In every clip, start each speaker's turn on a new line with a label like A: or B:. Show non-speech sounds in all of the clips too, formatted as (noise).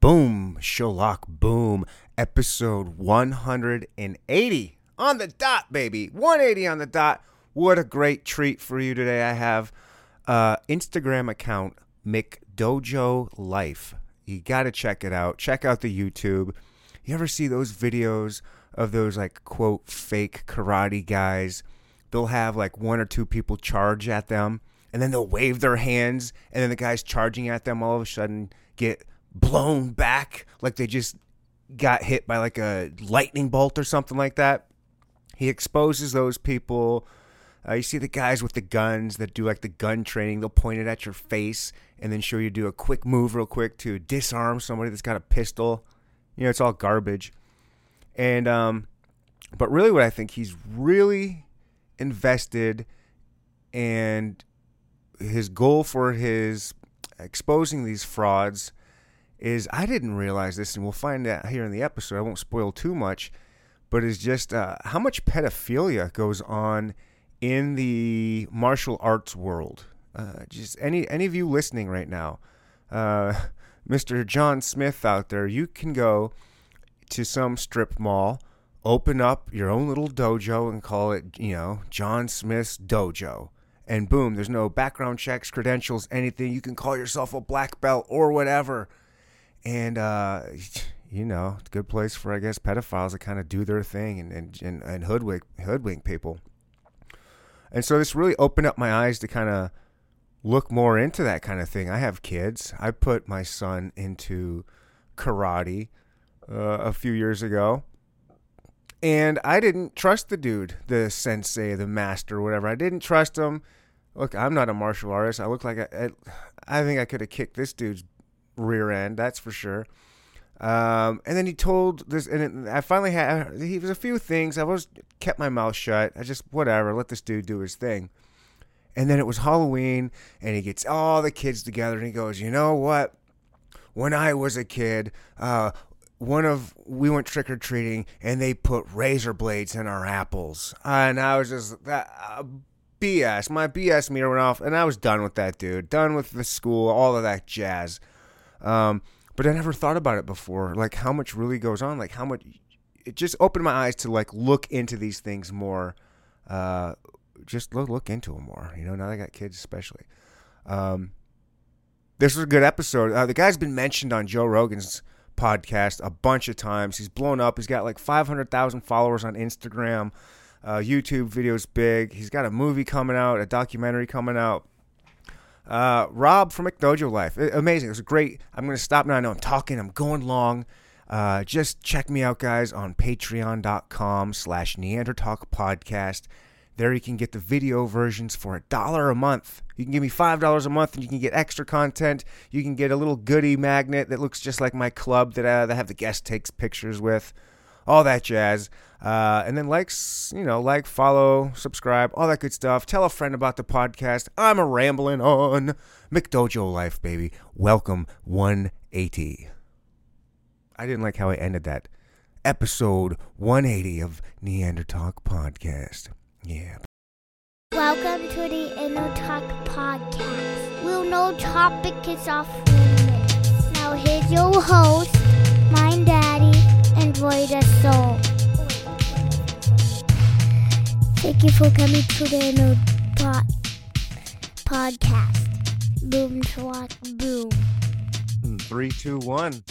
A: Boom, Sherlock, boom. Episode 180 on the dot, baby. 180 on the dot. What a great treat for you today. I have uh Instagram account McDojo Life. You got to check it out. Check out the YouTube. You ever see those videos of those like quote fake karate guys? They'll have like one or two people charge at them and then they'll wave their hands and then the guys charging at them all of a sudden get blown back like they just got hit by like a lightning bolt or something like that. He exposes those people. Uh, you see the guys with the guns that do like the gun training. They'll point it at your face and then show you do a quick move real quick to disarm somebody that's got a pistol. You know, it's all garbage. And um, but really, what I think he's really invested and his goal for his exposing these frauds is I didn't realize this, and we'll find out here in the episode. I won't spoil too much, but is just uh, how much pedophilia goes on in the martial arts world. Uh, just any any of you listening right now, uh, (laughs) Mr. John Smith out there, you can go to some strip mall, open up your own little dojo, and call it you know John Smith's Dojo and boom, there's no background checks, credentials, anything. You can call yourself a black belt or whatever. And, uh, you know, good place for, I guess, pedophiles to kind of do their thing and, and, and, and hoodwink, hoodwink people. And so this really opened up my eyes to kind of look more into that kind of thing. I have kids. I put my son into karate uh, a few years ago and I didn't trust the dude, the sensei, the master, whatever. I didn't trust him. Look, I'm not a martial artist. I look like I, I, I think I could have kicked this dude's rear end. That's for sure. Um, and then he told this, and it, I finally had. He was a few things. I was kept my mouth shut. I just whatever, let this dude do his thing. And then it was Halloween, and he gets all the kids together, and he goes, "You know what? When I was a kid, uh, one of we went trick or treating and they put razor blades in our apples, and I was just that uh, BS. My BS meter went off, and I was done with that dude. Done with the school, all of that jazz. Um, but I never thought about it before, like how much really goes on, like how much. It just opened my eyes to like look into these things more. Uh, just look look into them more. You know, now that I got kids, especially. Um, this was a good episode. Uh, the guy's been mentioned on Joe Rogan's podcast a bunch of times. He's blown up. He's got like 500,000 followers on Instagram. Uh, YouTube videos big. He's got a movie coming out, a documentary coming out. Uh, Rob from McDojo Life. Amazing. It was great. I'm going to stop now. I know I'm talking. I'm going long. Uh, just check me out, guys, on patreon.com slash Neanderthal podcast. There you can get the video versions for a dollar a month. You can give me five dollars a month, and you can get extra content. You can get a little goodie magnet that looks just like my club that, uh, that I have the guest takes pictures with, all that jazz. Uh, and then like, you know, like, follow, subscribe, all that good stuff. Tell a friend about the podcast. I'm a rambling on McDojo life, baby. Welcome 180. I didn't like how I ended that. Episode 180 of Neanderthal Podcast. Yeah.
B: Welcome to the Inner Talk Podcast. We'll no topic is off limits. Now here's your host, my daddy, and Roy the Soul. Thank you for coming to the Inner Talk Podcast. Boom, swat, boom.
A: Hmm, three, two, one.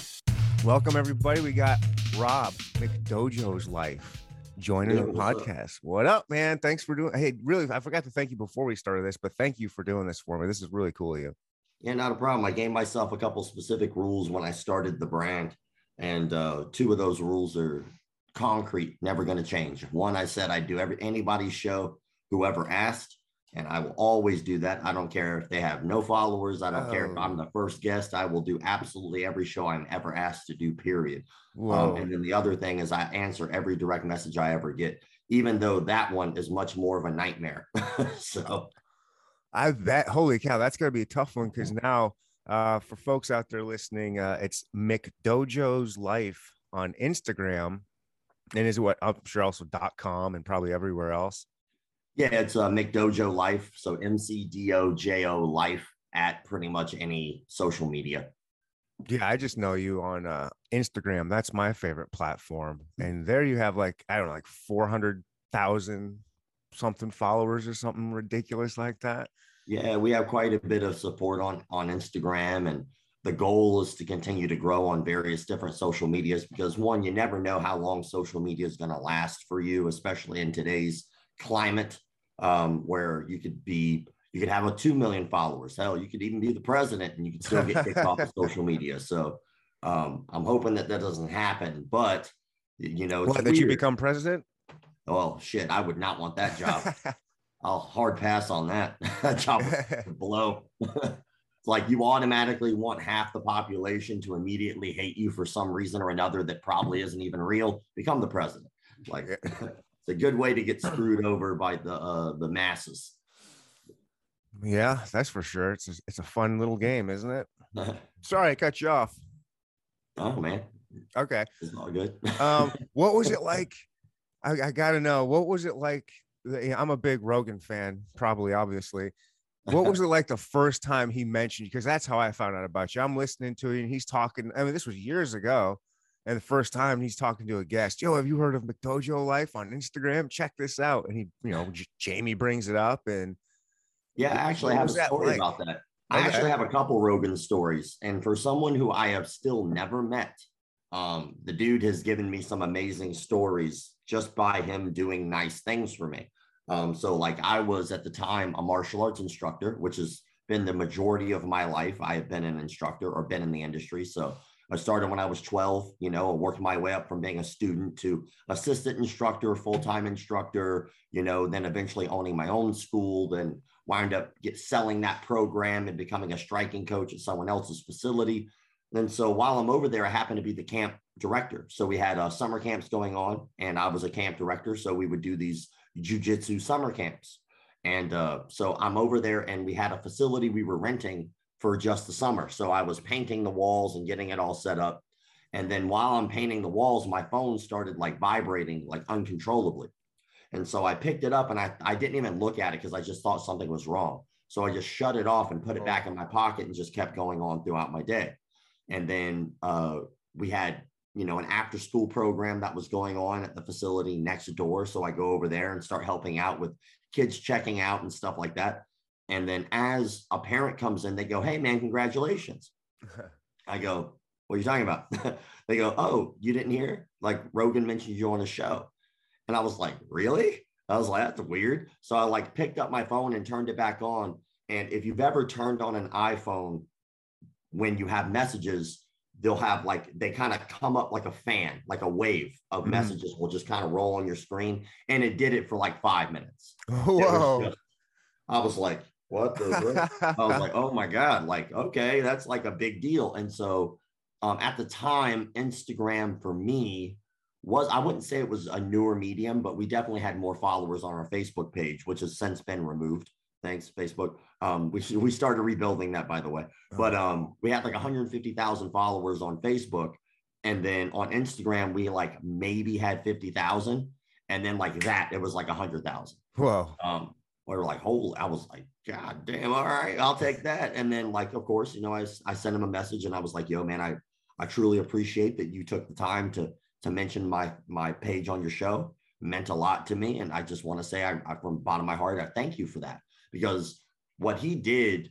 A: Welcome, everybody. We got Rob McDojo's Life joining
C: Yeah,
A: the
C: what's up?
A: podcast. What up, man? Thanks for doing. Hey, really, I forgot to thank you before we started this, but thank you for doing this for me. This is really cool of you.
C: Yeah, not a problem. I gave myself a couple specific rules when I started the brand, and uh, two of those rules are concrete, never going to change. One, I said I'd do every anybody's show, whoever asked, and I will always do that. I don't care if they have no followers. I don't care if
A: Oh.
C: I'm the first guest. I will do absolutely every show I'm ever asked to do. Period. Um, and then the other thing is I answer every direct message I ever get, even though that one is much more of a nightmare. (laughs) so
A: I bet. Holy cow, that's gonna be a tough one because now, uh, for folks out there listening, uh, it's McDojo's Life on Instagram, and is what I'm sure also dot com and probably everywhere else.
C: Yeah, it's uh, McDojo Life. So M C D O J O Life at pretty much any social media.
A: Yeah, I just know you on uh, Instagram. That's my favorite platform. And there you have like, I don't know, like 400,000 something followers or something ridiculous like that.
C: Yeah, we have quite a bit of support on on Instagram and the goal is to continue to grow on various different social medias because one, you never know how long social media is going to last for you, especially in today's climate um, where you could be you could have a 2 million followers. Hell you could even be the president and you could still get kicked off of social media. So um, i'm hoping that that doesn't happen but you know
A: what, that you become president?
C: Oh shit i would not want that job (laughs) i'll hard pass on that (laughs) job (laughs) below it's like you automatically want half the population to immediately hate you for some reason or another that probably isn't even real become the president like (laughs) it's a good way to get screwed over by the uh, the masses
A: yeah, that's for sure. It's a, it's a fun little game, isn't it? Sorry, I cut you off.
C: Oh man.
A: Okay.
C: It's all good.
A: um, what was it like? I, I got to know. What was it like? I'm a big Rogan fan, probably, obviously. What was (laughs) it like the first time he mentioned you? Because that's how I found out about you. I'm listening to you, and he's talking. I mean, this was years ago, and the first time he's talking to a guest, yo, have you heard of McDojo Life on Instagram? Check this out. And he, you know, Jamie brings it up, and
C: yeah, I actually have a story like? about that. I actually have a couple Rogan stories. And for someone who I have still never met, um, the dude has given me some amazing stories just by him doing nice things for me. Um, so, like, I was at the time a martial arts instructor, which has been the majority of my life. I have been an instructor or been in the industry. So, I started when I was 12, you know, worked my way up from being a student to assistant instructor, full time instructor, you know, then eventually owning my own school, then wind up get selling that program and becoming a striking coach at someone else's facility. And so while I'm over there, I happen to be the camp director. So we had uh, summer camps going on, and I was a camp director. So we would do these jujitsu summer camps. And uh, so I'm over there, and we had a facility we were renting for just the summer. So I was painting the walls and getting it all set up. And then while I'm painting the walls, my phone started like vibrating like uncontrollably. And so I picked it up and I, I didn't even look at it because I just thought something was wrong. So I just shut it off and put it back in my pocket and just kept going on throughout my day. And then uh, we had, you know, an after school program that was going on at the facility next door. So I go over there and start helping out with kids checking out and stuff like that. And then as a parent comes in, they go, Hey, man, congratulations. (laughs) I go, What are you talking about? (laughs) they go, Oh, you didn't hear? Like Rogan mentioned you on the show. And I was like, really? I was like, that's weird. So I like picked up my phone and turned it back on. And if you've ever turned on an iPhone when you have messages, they'll have like they kind of come up like a fan, like a wave of mm-hmm. messages will just kind of roll on your screen. And it did it for like five minutes.
A: Whoa.
C: Just, I was like, what the I was like, oh my God, like, okay, that's like a big deal. And so um, at the time, Instagram for me was I wouldn't say it was a newer medium, but we definitely had more followers on our Facebook page, which has since been removed. Thanks, Facebook. Um, we (laughs) we started rebuilding that, by the way. But oh. um, we had like 150,000 followers on Facebook, and then on Instagram we like maybe had 50,000, and then like that it was like 100,000.
A: Whoa.
C: Um, we were like, holy! I was like, God damn! All right, I'll take that. And then like, of course, you know, I I sent him a message, and I was like, Yo, man, I I truly appreciate that you took the time to to mention my my page on your show meant a lot to me and i just want to say I, I, from the bottom of my heart i thank you for that because what he did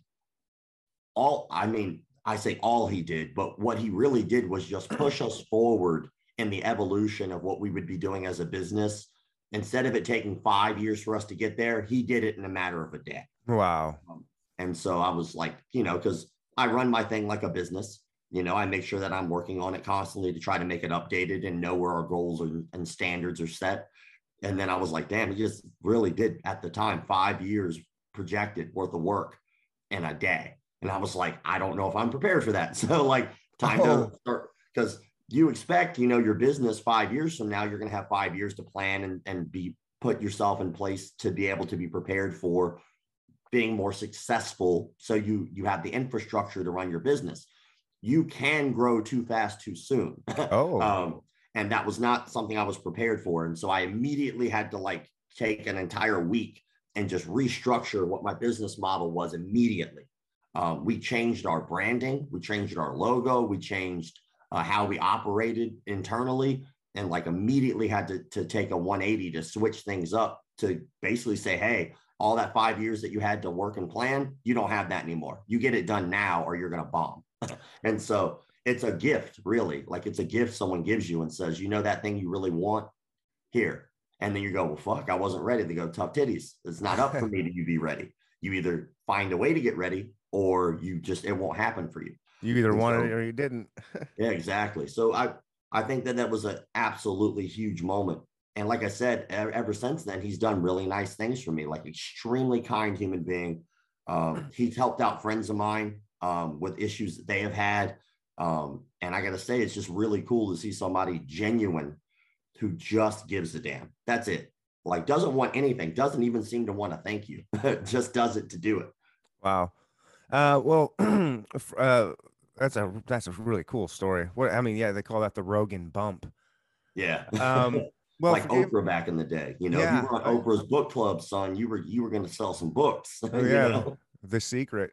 C: all i mean i say all he did but what he really did was just (clears throat) push us forward in the evolution of what we would be doing as a business. Instead of it taking five years for us to get there he did it in a matter of a day.
A: Wow.
C: Um, and so i was like you know because i run my thing like a business. You know i make sure that i'm working on it constantly to try to make it updated and know where our goals are, and standards are set. And then i was like damn it just really did at the time five years projected worth of work in a day and i was like i don't know if i'm prepared for that (laughs) so like time oh. to start because you expect you know your business five years from now you're going to have five years to plan and, and be put yourself in place to be able to be prepared for being more successful so you you have the infrastructure to run your business you can grow too fast too soon. (laughs)
A: Oh.
C: um, and that was not something I was prepared for. And so I immediately had to like take an entire week and just restructure what my business model was immediately. Um, we changed our branding, we changed our logo, we changed uh, how we operated internally, and like immediately had to, to take a 180 to switch things up to basically say, hey, all that five years that you had to work and plan, you don't have that anymore. You get it done now or you're going to bomb. (laughs) and so it's a gift, really. Like it's a gift someone gives you and says, you know, that thing you really want here. And then you go, well, fuck, I wasn't ready to go tough titties. It's not up for (laughs) me to be ready. You either find a way to get ready or you just, it won't happen for you.
A: You either and wanted so, it or you didn't. (laughs)
C: yeah, exactly. So I, I think that that was an absolutely huge moment. And like I said, ever since then, he's done really nice things for me, like extremely kind human being. Um, (clears throat) he's helped out friends of mine um, with issues that they have had. Um, and I got to say, it's just really cool to see somebody genuine who just gives a damn. That's it. Like, doesn't want anything, doesn't even seem to want to thank you, (laughs) just does it to do it.
A: Wow. Uh, well, (clears throat) uh, that's a that's a really cool story. What I mean, yeah, they call that the Rogan bump.
C: Yeah. Um, (laughs) well, like forgive, Oprah back in the day. You know, yeah, you were on Oprah's book club, son. You were you were going to sell some books. (laughs)
A: Oh, yeah. Know? The secret.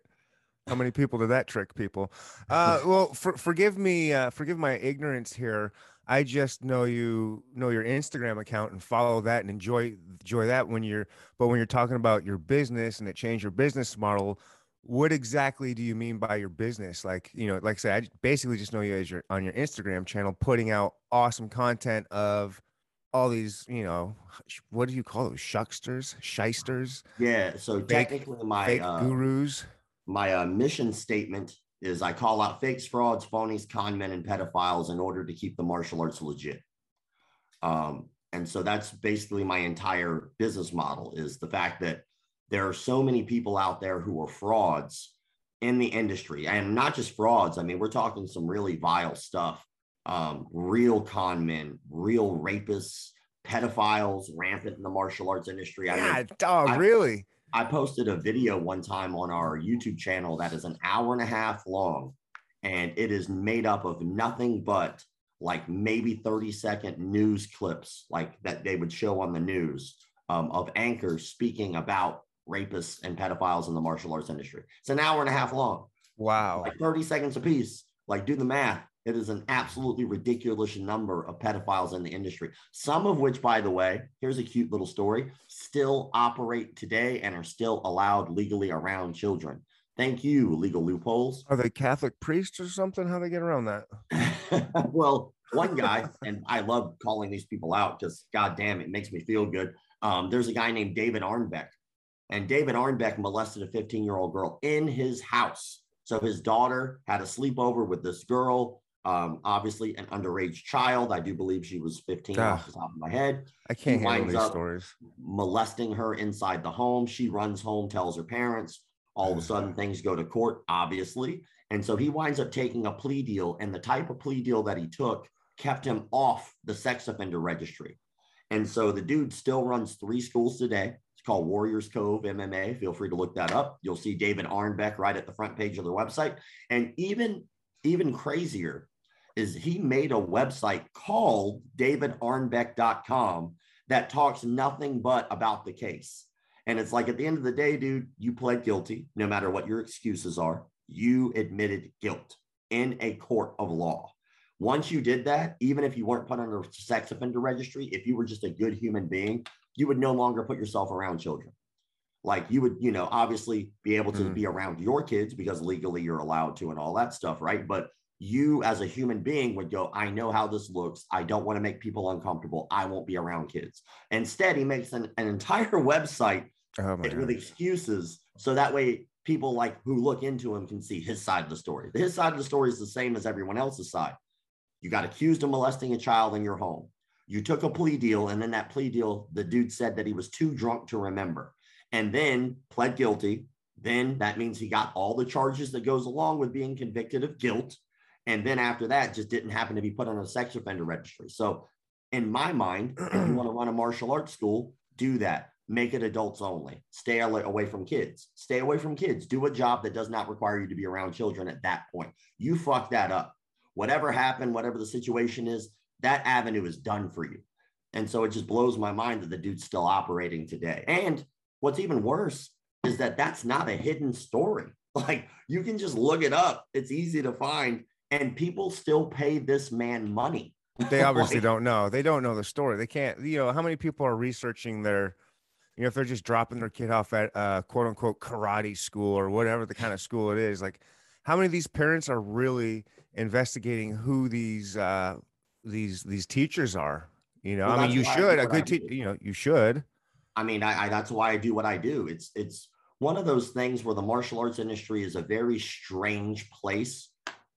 A: How many people did that trick people? Uh, well, for, forgive me, uh, forgive my ignorance here. I just know you know your Instagram account and follow that and enjoy enjoy that when you're. But when you're talking about your business and it changed your business model, what exactly do you mean by your business? Like you know, like I said, I basically just know you as your on your Instagram channel, putting out awesome content of all these, you know, what do you call those? Shucksters, shysters.
C: Yeah. So fake, technically, my
A: fake uh, gurus.
C: My uh, mission statement is I call out fakes, frauds, phonies, con men, and pedophiles in order to keep the martial arts legit. Um, and so that's basically my entire business model is the fact that there are so many people out there who are frauds in the industry and not just frauds. I mean, we're talking some really vile stuff um, real con men, real rapists, pedophiles rampant in the martial arts industry.
A: I yeah, mean, dog, I, really.
C: I posted a video one time on our YouTube channel that is an hour and a half long, and it is made up of nothing but like maybe 30 second news clips, like that they would show on the news um, of anchors speaking about rapists and pedophiles in the martial arts industry. It's an hour and a half long.
A: Wow.
C: Like 30 seconds a piece. Like do the math. It is an absolutely ridiculous number of pedophiles in the industry, some of which, by the way, here's a cute little story, still operate today and are still allowed legally around children. Thank you, legal loopholes.
A: Are they Catholic priests or something? How do they get around
C: that? (laughs) well, one guy, and I love calling these people out because, god damn, it makes me feel good. Um, there's a guy named David Arnbeck, and David Arnbeck molested a 15 year old girl in his house. So his daughter had a sleepover with this girl um, obviously an underage child. I do believe she was 15 off the top of my head.
A: I can't he handle these stories.
C: Molesting her inside the home. She runs home, tells her parents. All of a sudden, things go to court, obviously. And so he winds up taking a plea deal. And the type of plea deal that he took kept him off the sex offender registry. And so the dude still runs three schools today. It's called Warriors Cove MMA. Feel free to look that up. You'll see David Arnbeck right at the front page of their website. And even even crazier, is he made a website called davidarnbeck.com that talks nothing but about the case. And it's like at the end of the day, dude, you pled guilty, no matter what your excuses are. You admitted guilt in a court of law. Once you did that, even if you weren't put on a sex offender registry, if you were just a good human being, you would no longer put yourself around children. Like you would, you know, obviously be able to mm. be around your kids because legally you're allowed to and all that stuff, right? But you as a human being would go, I know how this looks. I don't want to make people uncomfortable. I won't be around kids. Instead, he makes an, an entire (laughs) website oh with excuses. So that way people like who look into him can see his side of the story. His side of the story is the same as everyone else's side. You got accused of molesting a child in your home. You took a plea deal, and then that plea deal, the dude said that he was too drunk to remember, and then pled guilty. Then that means he got all the charges that goes along with being convicted of guilt and then after that just didn't happen to be put on a sex offender registry. So in my mind if you (clears throat) want to run a martial arts school do that. Make it adults only. Stay away from kids. Stay away from kids. Do a job that does not require you to be around children at that point. You fuck that up. Whatever happened whatever the situation is that avenue is done for you. And so it just blows my mind that the dude's still operating today. And what's even worse is that that's not a hidden story. (laughs) Like you can just look it up. It's easy to find. And people still pay this man money.
A: They obviously (laughs)
C: Like,
A: don't know. They don't know the story. They can't, you know, how many people are researching their, you know, if they're just dropping their kid off at uh, quote unquote karate school or whatever the kind of school it is, like how many of these parents are really investigating who these uh these these teachers are? You know,
C: Well,
A: I mean, you should a good teacher, you know, you should.
C: I mean, I, I that's why I do what I do. It's it's one of those things where the martial arts industry is a very strange place.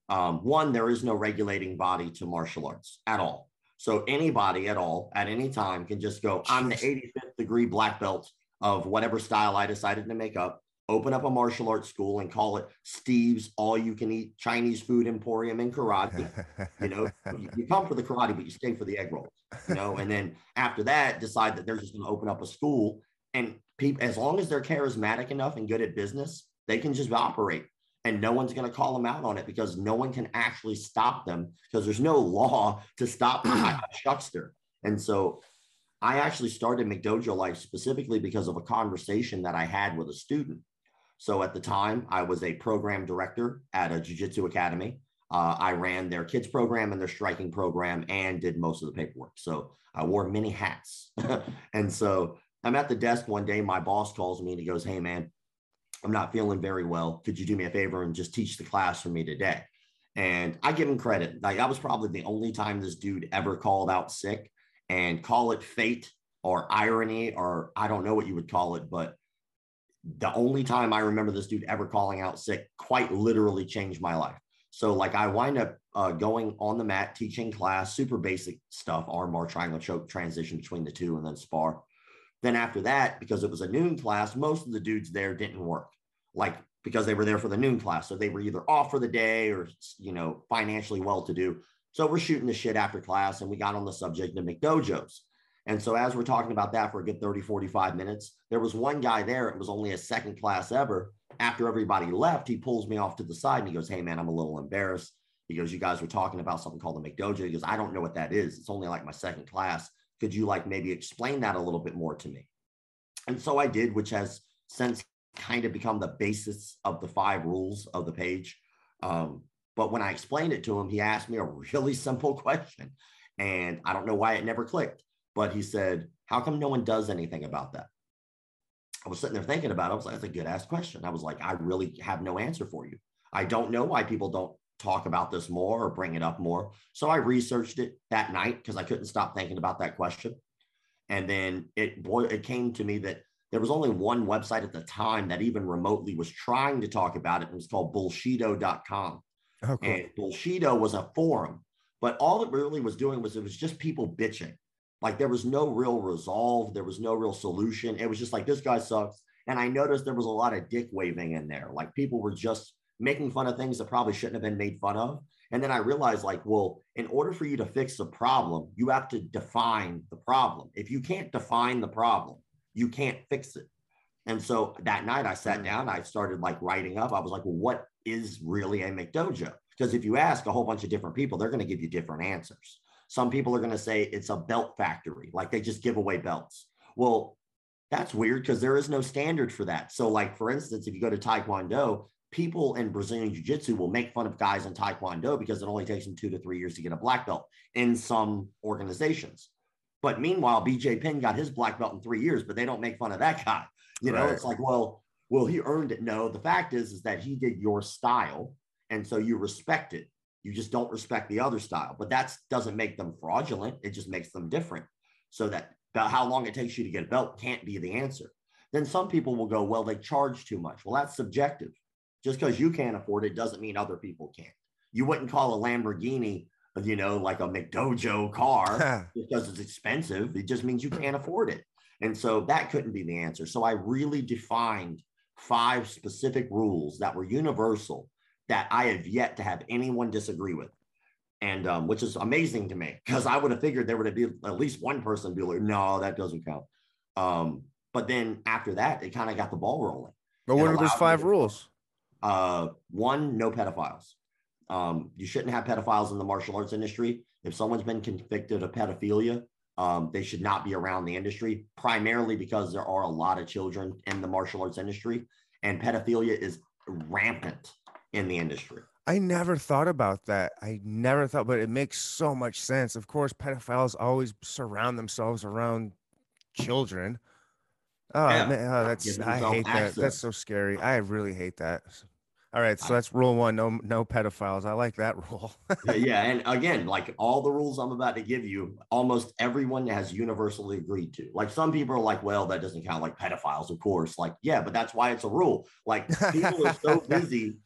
C: Um, one, there is no regulating body to martial arts at all. So anybody at all at any time can just go, I'm the 85th degree black belt of whatever style I decided to make up, open up a martial arts school and call it Steve's all you can eat Chinese food emporium in karate. You know, (laughs) you, come for the karate, but you stay for the egg rolls. You know, and then after that, decide that they're just going to open up a school. And people, as long as they're charismatic enough and good at business, they can just operate, and no one's going to call them out on it because no one can actually stop them because there's no (laughs) law to stop a chuckster. And so, I actually started McDojo Life specifically because of a conversation that I had with a student. So at the time, I was a program director at a jiu-jitsu academy. Uh, I ran their kids program and their striking program and did most of the paperwork. So I wore many hats. (laughs) and so I'm at the desk one day. My boss calls me and he goes, Hey, man, I'm not feeling very well. Could you do me a favor and just teach the class for me today? And I give him credit. Like that was probably the only time this dude ever called out sick and call it fate or irony, or I don't know what you would call it, but the only time I remember this dude ever calling out sick quite literally changed my life. So like I wind up uh, going on the mat, teaching class, super basic stuff, arm bar, triangle choke, transition between the two, and then spar. Then after that, because it was a noon class, most of the dudes there didn't work, like because they were there for the noon class. So they were either off for the day or you know financially well to do. So we're shooting the shit after class, and we got on the subject of McDojos. And so as we're talking about that for a good 30, 45 minutes, there was one guy there. It was only a second class ever. After everybody left, he pulls me off to the side and he goes, Hey man, I'm a little embarrassed. He goes, You guys were talking about something called the McDojo. He goes, I don't know what that is. It's only like my second class. Could you like maybe explain that a little bit more to me? And so I did, which has since kind of become the basis of the five rules of the page. Um, but when I explained it to him, he asked me a really (laughs) simple question. And I don't know why it never clicked, but he said, How come no one does anything about that? I was sitting there thinking about it. I was like, That's a good ass question. I was like, I really have no answer for you. I don't know why people don't talk about this more or bring it up more. So I researched it that night because I couldn't stop thinking about that question. And then it boy, it came to me that there was only one website at the time that even remotely was trying to talk about it. It was called bullshido.com.
A: Oh, cool.
C: And Bullshido was a forum, but all it really was doing was it was just people bitching. Like there was no real resolve, there was no real solution. It was just like this guy sucks. And I noticed there was a lot of dick waving in there. Like people were just making fun of things that probably shouldn't have been made fun of. And then I realized, like, well, in order for you to fix the problem, you have to define the problem. If you can't define the problem, you can't fix it. And so that night I sat hmm. down, I started like writing up. I was like, well, what is really a McDojo? Because if you ask a whole bunch of different people, they're going to give you different answers. Some people are going to say it's a belt factory, like they just give away belts. Well, that's weird because there is no standard for that. So, like for instance, if you go to Taekwondo, people in Brazilian Jiu Jitsu will make fun of guys in Taekwondo because it only takes them two to three years to get a black belt in some organizations. But meanwhile, BJ Penn got his black belt in three years, but they don't make fun of that guy. You know,
A: Right.
C: it's like, well, well, he earned it. No, the fact is, is that he did your style, and so you respect it. You just don't respect the other style, but that doesn't make them fraudulent. It just makes them different. So that about how long it takes you to get a belt can't be the answer. Then some people will go, well, they charge too much. Well, that's subjective. Just because you can't afford it doesn't mean other people can't. You wouldn't call a Lamborghini, you know, like a McDojo car (laughs) because it's expensive. It just means you can't afford it. And so that couldn't be the answer. So I really defined five specific rules that were universal that I have yet to have anyone disagree with. And um, which is amazing to me because I would have figured there would be at least one person be like, no, that doesn't count. Um, but then after that, it kind of got the ball rolling.
A: but what are those five rules?
C: Uh, one, no pedophiles. Um, you shouldn't have pedophiles in the martial arts industry. If someone's been convicted of pedophilia, um, they should not be around the industry, primarily because there are a lot of children in the martial arts industry, and pedophilia is rampant in the industry.
A: I never thought about that. I never thought, but it makes so much sense. Of course, pedophiles always surround themselves around children. Oh
C: Yeah.
A: man, oh, that's I hate that. That's so scary. I really hate that. All right, so that's rule one. No, no pedophiles. I like that (laughs) rule.
C: Yeah, yeah, and again, like all the rules I'm about to give you, almost everyone has universally agreed to. Like some people are like, well, that doesn't count like pedophiles, of course. Like, yeah, but that's why it's a rule. Like people are so (laughs) busy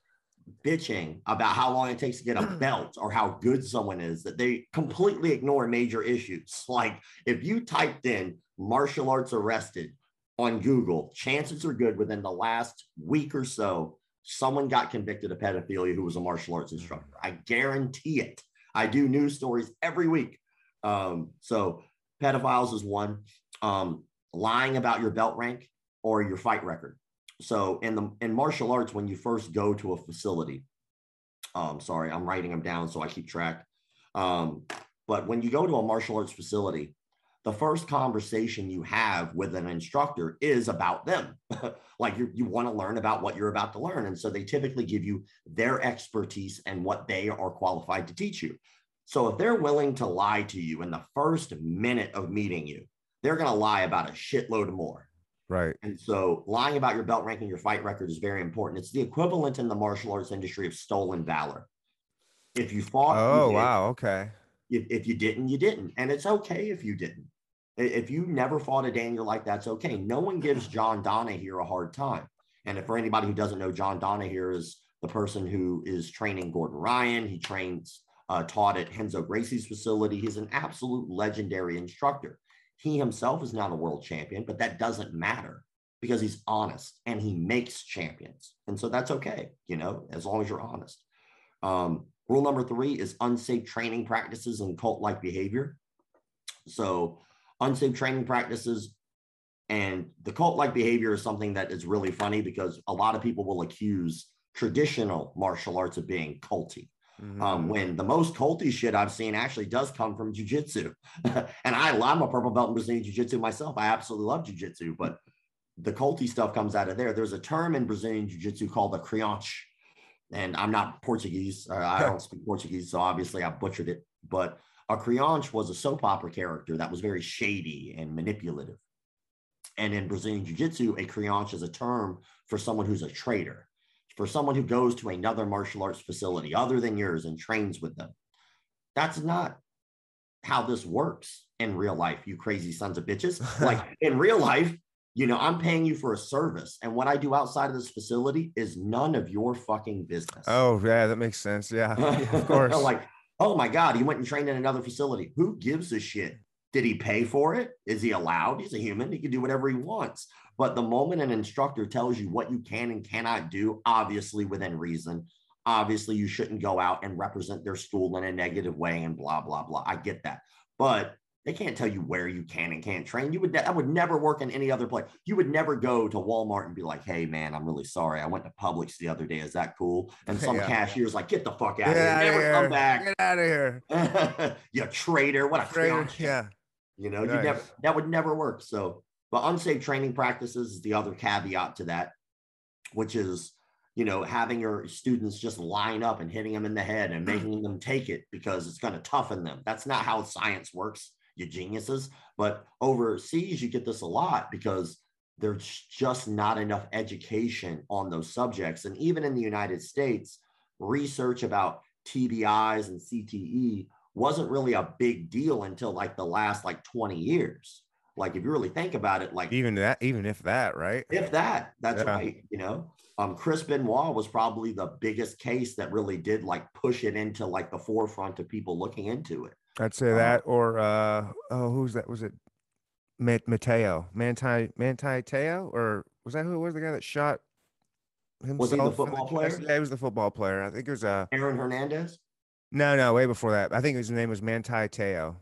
C: bitching about how long it takes to get a (clears throat) belt or how good someone is that they completely ignore major issues. (laughs) Like if you typed in martial arts arrested on Google, chances are good within the last week or so, someone got convicted of pedophilia who was a martial arts instructor. I guarantee it. I do news stories every week. Um, so pedophiles is one. Um, lying about your belt rank or your fight record. So in the in martial arts, when you first go to a facility, um, sorry, I'm writing them down so I keep track. Um, but when you go to a martial arts facility, the first conversation you have with an instructor is about them. (laughs) like you, you want to learn about what you're about to learn. And so they typically give you their expertise and what they are qualified to teach you. So if they're willing to lie to you in the first minute of meeting you, they're going to lie about a shitload more.
A: right.
C: And so lying about your belt rank and your fight record is very important. It's the equivalent in the martial arts industry of stolen valor. If you fought,
A: Oh
C: did.
A: wow. Okay.
C: If, if you didn't, you didn't. And it's okay if you didn't. If you never fought a day in your life, that's okay. No one gives John Danaher a hard time. And if for anybody who doesn't know, John Danaher is the person who is training Gordon Ryan. He trains, uh, taught at Renzo Gracie's facility. He's an absolute legendary instructor. He himself is not a world champion, but that doesn't matter because he's honest and he makes champions. And so that's okay, you know, as long as you're honest. Um, rule number three is unsafe training practices and cult like behavior. So, unsafe training practices and the cult like behavior is something that is really funny because a lot of people will accuse traditional martial arts of being culty um,
A: Mhm.
C: when the most culty shit I've seen actually does come from jujitsu. (laughs) and I, I'm a purple belt in Brazilian jiu-jitsu myself. I absolutely love jiu-jitsu, but the culty stuff comes out of there. There's a term in Brazilian jiu-jitsu called a crianche. And I'm not Portuguese. Uh, I (laughs) don't speak Portuguese, so obviously I butchered it. But a crianche was a soap opera character that was very shady and manipulative. And in Brazilian jiu-jitsu, a crianche is a term for someone who's a traitor for someone who goes to another martial arts facility other than yours and trains with them. That's not how this works in real life, you crazy sons of bitches. (laughs) Like in real life, you know, I'm paying you for a service, and what I do outside of this facility is none of your fucking business.
A: Oh yeah, that makes sense. Yeah, of (laughs) course.
C: like, oh my God, he went and trained in another facility. Who gives a shit? Did he pay for it? Is he allowed? He's a human. He can do whatever he wants. But the moment an instructor tells you what you can and cannot do, obviously within reason, obviously you shouldn't go out and represent their school in a negative way and blah, blah, blah. I get that. But they can't tell you where you can and can't train. You would that would never work in any other place. You would never go to Walmart and be like, "Hey, man, I'm really sorry. I went to Publix the other day. Is that cool?" And (laughs) some
A: Yeah.
C: cashier's like, "Get the fuck out
A: Get
C: of here!
A: out of
C: Never
A: here.
C: come back."
A: Get out of here. (laughs)
C: you traitor. What a
A: Traitor.
C: traitor.
A: Yeah.
C: You know, you never that would never work. So, but unsafe training practices is the other caveat to that, which is, you know, having your students just line up and hitting them in the head and (clears throat) making them take it because it's going to toughen them. That's not how science works, you geniuses. But overseas, you get this a lot because there's just not enough education on those subjects. And even in the United States, research about TBIs and CTE wasn't really a big deal until like the last like 20 years. Like if you really think about it, like
A: Even that, even if that, right?
C: if that, that's
A: Yeah.
C: right. You know, um, Chris Benoit was probably the biggest case that really did like push it into like the forefront of people looking into it.
A: I'd say
C: Uh,
A: that, or uh, oh, who's that? Was it Ma- Mateo, Manti, Manti Teo, or was that who it was the guy that shot himself?
C: Was he the football
A: chest?
C: player?
A: Yeah, he was the football player. I think it was uh,
C: Aaron Hernandez.
A: no, no, way before that. I think his name was Manti Teo.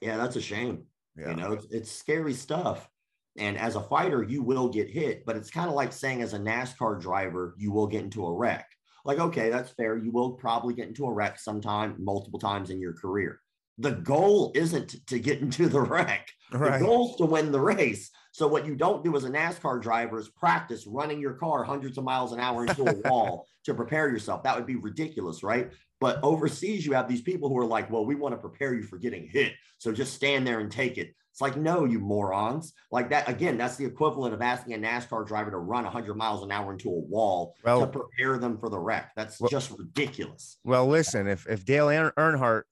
C: Yeah, that's a shame.
A: Yeah.
C: You know, it's, it's scary stuff. And as a fighter, you will get hit, but it's kind of like saying as a NASCAR driver, you will get into a wreck. Like, okay, that's fair. You will probably get into a wreck sometime, multiple times in your career. the goal isn't to get into the wreck.
A: Right.
C: The goal is to win the race. So what you don't do as a NASCAR driver is practice running your car hundreds of miles an hour into a (laughs) wall to prepare yourself. That would be ridiculous, right? But overseas, you have these people who are like, well, we want to prepare you for getting hit. So just stand there and take it. It's like, no, you morons. Like that, again, that's the equivalent of asking a NASCAR driver to run 100 miles an hour into a wall
A: Well-
C: to prepare them for the wreck. That's
A: Well-
C: just ridiculous.
A: Well, listen, if if Dale Earnhardt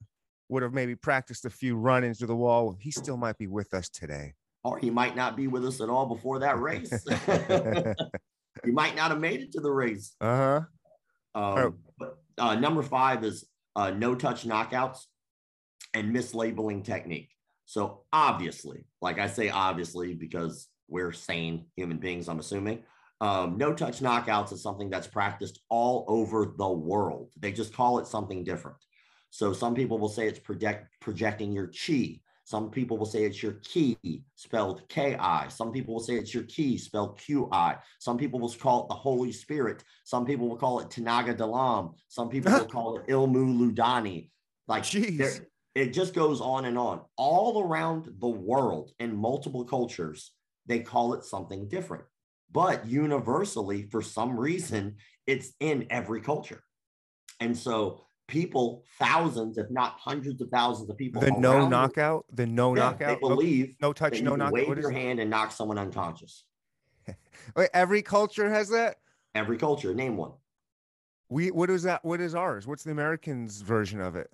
A: would have maybe practiced a few run into the wall, he still might be with us today.
C: Or he might not be with us at all before that race. (laughs) (laughs) he might not have made it to the race.
A: Uh huh.
C: Um,
A: Oh.
C: but uh, number five is uh, no touch knockouts and mislabeling technique. So obviously, like I say, obviously, because we're sane human beings, I'm assuming. Um, no touch knockouts is something that's practiced all over the world. They just call it something different. So some people will say it's project, projecting your chi. Some people will say it's your key, spelled K I. Some people will say it's your key, spelled Q I. Some people will call it the Holy Spirit. Some people will call it Tenaga Dalam. Some people will (laughs) call it Ilmu Laduni. Like
A: Jeez.
C: there- it just goes on and on. All around the world in multiple cultures, they call it something different. But universally, for some reason, it's in every culture. And so people, thousands, if not hundreds of thousands of people,
A: The no knockout. The no
C: yeah,
A: knockout.
C: They
A: Oh,
C: believe
A: no
C: that
A: touch. No knockout.
C: wave
A: What is
C: your hand and knock someone unconscious. (laughs)
A: Wait, every culture has that.
C: Every culture, name one.
A: We what is that? What is ours? What's the Americans' version of it?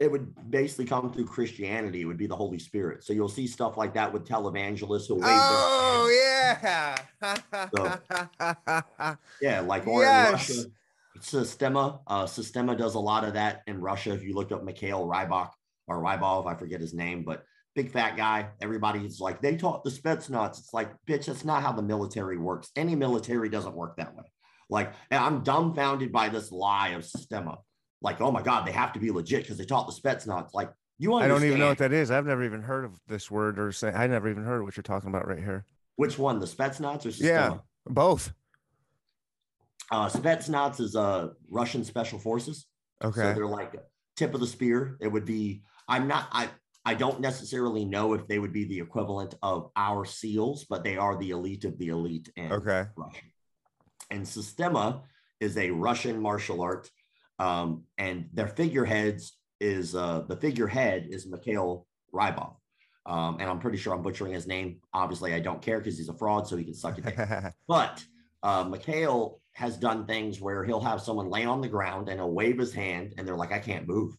C: It would basically come through Christianity. It would be the Holy Spirit. So you'll see stuff like that with televangelists who wave
A: Oh yeah. (laughs)
C: Yeah, like or
A: Yes.
C: in Russia, Sistema. Uh, Sistema does a lot of that in Russia. If you look up Mikhail Rybak or Rybov, I forget his name, but big fat guy. Everybody's like, they taught the Spetsnaz. It's like, bitch, that's not how the military works. Any military doesn't work that way. Like, and I'm dumbfounded by this lie of Sistema. Like, oh my God, they have to be legit because they taught the Spetsnaz. Like, you
A: I don't even know what that is. I've never even heard of this word or say. I never even heard what you're talking about right here.
C: which one, the Spetsnaz or Sistema?
A: Yeah. Both.
C: Uh, Spetsnaz is uh, Russian special forces.
A: Okay.
C: So they're like tip of the spear. It would be, I'm not, I, I don't necessarily know if they would be the equivalent of our SEALs, but they are the elite of the elite in
A: Okay.
C: Russia. And Sistema is a Russian martial art. Um, and their figureheads is uh, the figurehead is Mikhail Rybov. Um, and I'm pretty sure I'm butchering his name. Obviously, I don't care because he's a fraud, so he can suck it. (laughs) But uh, Mikhail has done things where he'll have someone lay on the ground and he'll wave his hand, and they're like, I can't move.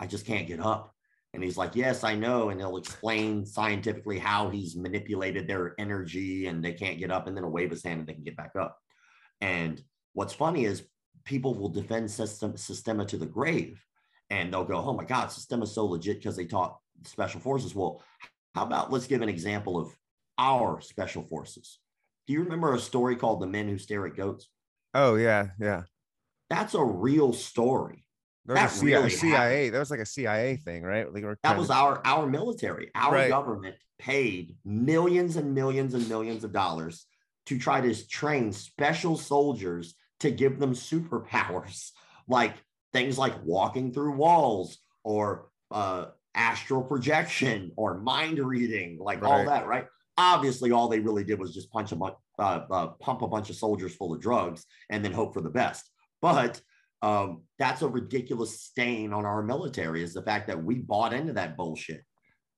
C: I just can't get up. And he's like, Yes, I know. And he'll explain scientifically how he's manipulated their energy and they can't get up. And then he'll wave his hand and they can get back up. And what's funny is people will defend system, Sistema to the grave and they'll go, Oh my God, Sistema's so legit because they taught special forces. Well, how about let's give an example of our special forces? Do you remember a story called The Men Who Stare at Goats?
A: oh yeah, yeah.
C: That's a real story.
A: There was
C: That
A: a CIA,
C: really
A: CIA. That was like a CIA thing, right? Like,
C: That was
A: to-
C: our our military. Our
A: Right.
C: government paid millions and millions and millions of dollars to try to train special soldiers to give them superpowers, (laughs) like things like walking through walls or uh, astral projection or mind reading, like all that, right? Obviously, all they really did was just punch a bunch, uh, uh, pump a bunch of soldiers full of drugs and then hope for the best. But um, that's a ridiculous stain on our military is the fact that we bought into that bullshit.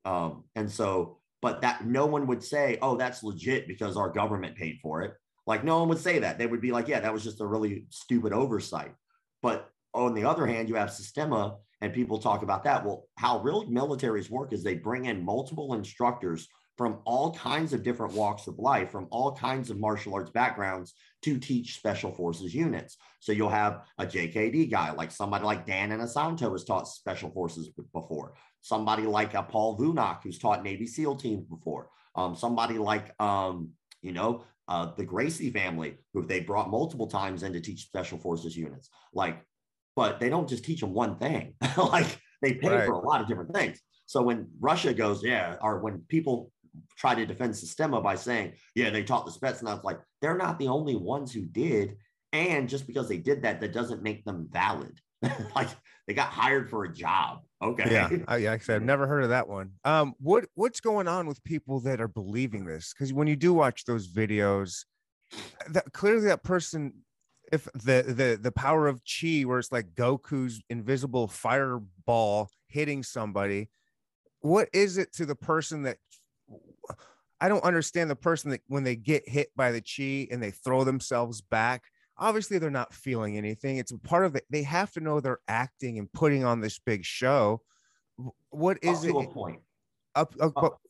C: Um, and so, but that no one would say, oh, that's legit because our government paid for it. Like, no one would say that. They would be like, yeah, that was just a really stupid oversight. But on the other hand, you have Sistema, and people talk about that. Well, how real militaries work is they bring in multiple instructors from all kinds of different walks of life, from all kinds of martial arts backgrounds to teach special forces units. So you'll have a JKD guy, like somebody like Dan Inosanto has taught special forces before. Somebody like a Paul Vunak, who's taught Navy SEAL teams before. Um, somebody like, um, you know, uh, the Gracie family, who they brought multiple times in to teach special forces units. Like, but they don't just teach them one thing. (laughs) like they pay
A: Right.
C: for a lot of different things. So when Russia goes, yeah, or when people try to defend Sistema by saying, yeah, they taught the Spetsnaz, like they're not the only ones who did. And just because they did that, that doesn't make them valid. (laughs) like they got hired for a job. Okay.
A: Yeah, (laughs) I, yeah, like I said, I've never heard of that one. Um, what what's going on with people that are believing this? Because when you do watch those videos, that clearly that person, if the the the power of chi, where it's like Goku's invisible fireball hitting somebody, what is it to the person that? I don't understand the person that when they get hit by the chi and they throw themselves back obviously they're not feeling anything it's a part of it they have to know they're acting and putting on this big show what is
C: up to
A: it
C: a point.
A: up, up,
C: Up,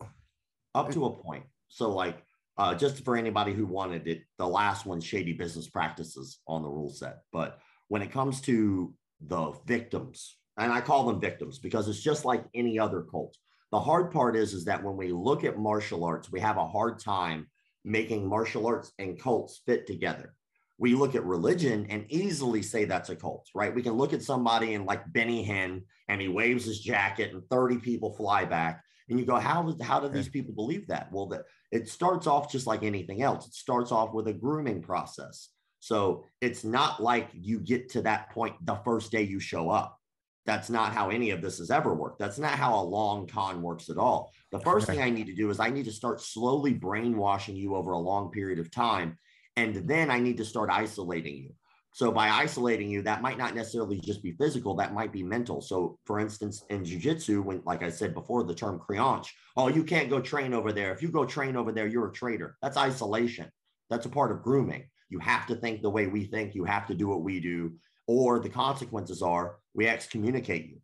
C: up to a point. So like uh, just for anybody who wanted it, the last one, shady business practices on the rule set. But when it comes to the victims, and I call them victims because it's just like any other cult. The hard part is, is that when we look at martial arts, we have a hard time making martial arts and cults fit together. We look at religion and easily say that's a cult, right? We can look at somebody in like Benny Hinn and he waves his jacket and 30 people fly back. And you go, how, how do these people believe that? Well, that it starts off just like anything else. It starts off with a grooming process. So it's not like you get to that point the first day you show up. That's not how any of this has ever worked. That's not how a long con works at all. The first thing I need to do is I need to start slowly brainwashing you over a long period of time. And then I need to start isolating you. So by isolating you, that might not necessarily just be physical, that might be mental. So for instance, in jujitsu, when like I said before, the term creonte, oh, you can't go train over there. If you go train over there, you're a traitor. That's isolation. That's a part of grooming. You have to think the way we think, you have to do what we do, or the consequences are we excommunicate you.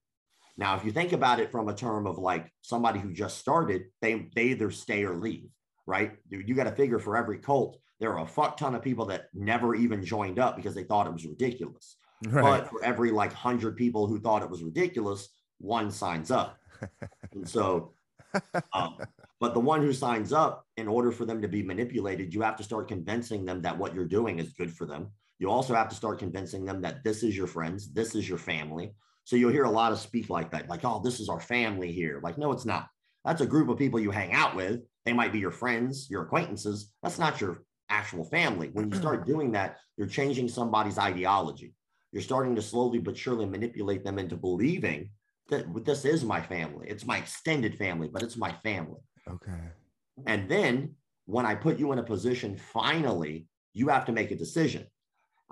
C: Now, if you think about it from a term of like somebody who just started, they they either stay or leave, right? Dude, you got to figure for every cult, there are a fuck ton of people that never even joined up because they thought it was ridiculous.
A: right
C: But for every like hundred people who thought it was ridiculous, one signs up. (laughs) And so, um, but the one who signs up, in order for them to be manipulated, you have to start convincing them that what you're doing is good for them. You also have to start convincing them that this is your friends, this is your family. So you'll hear a lot of speak like that, like, oh, this is our family here. Like, no, it's not. That's a group of people you hang out with. They might be your friends, your acquaintances. That's not your actual family. When you start doing that, you're changing somebody's ideology. You're starting to slowly but surely manipulate them into believing that this is my family. It's my extended family, but it's my family.
A: okay
C: And then when I put you in a position, finally, you have to make a decision.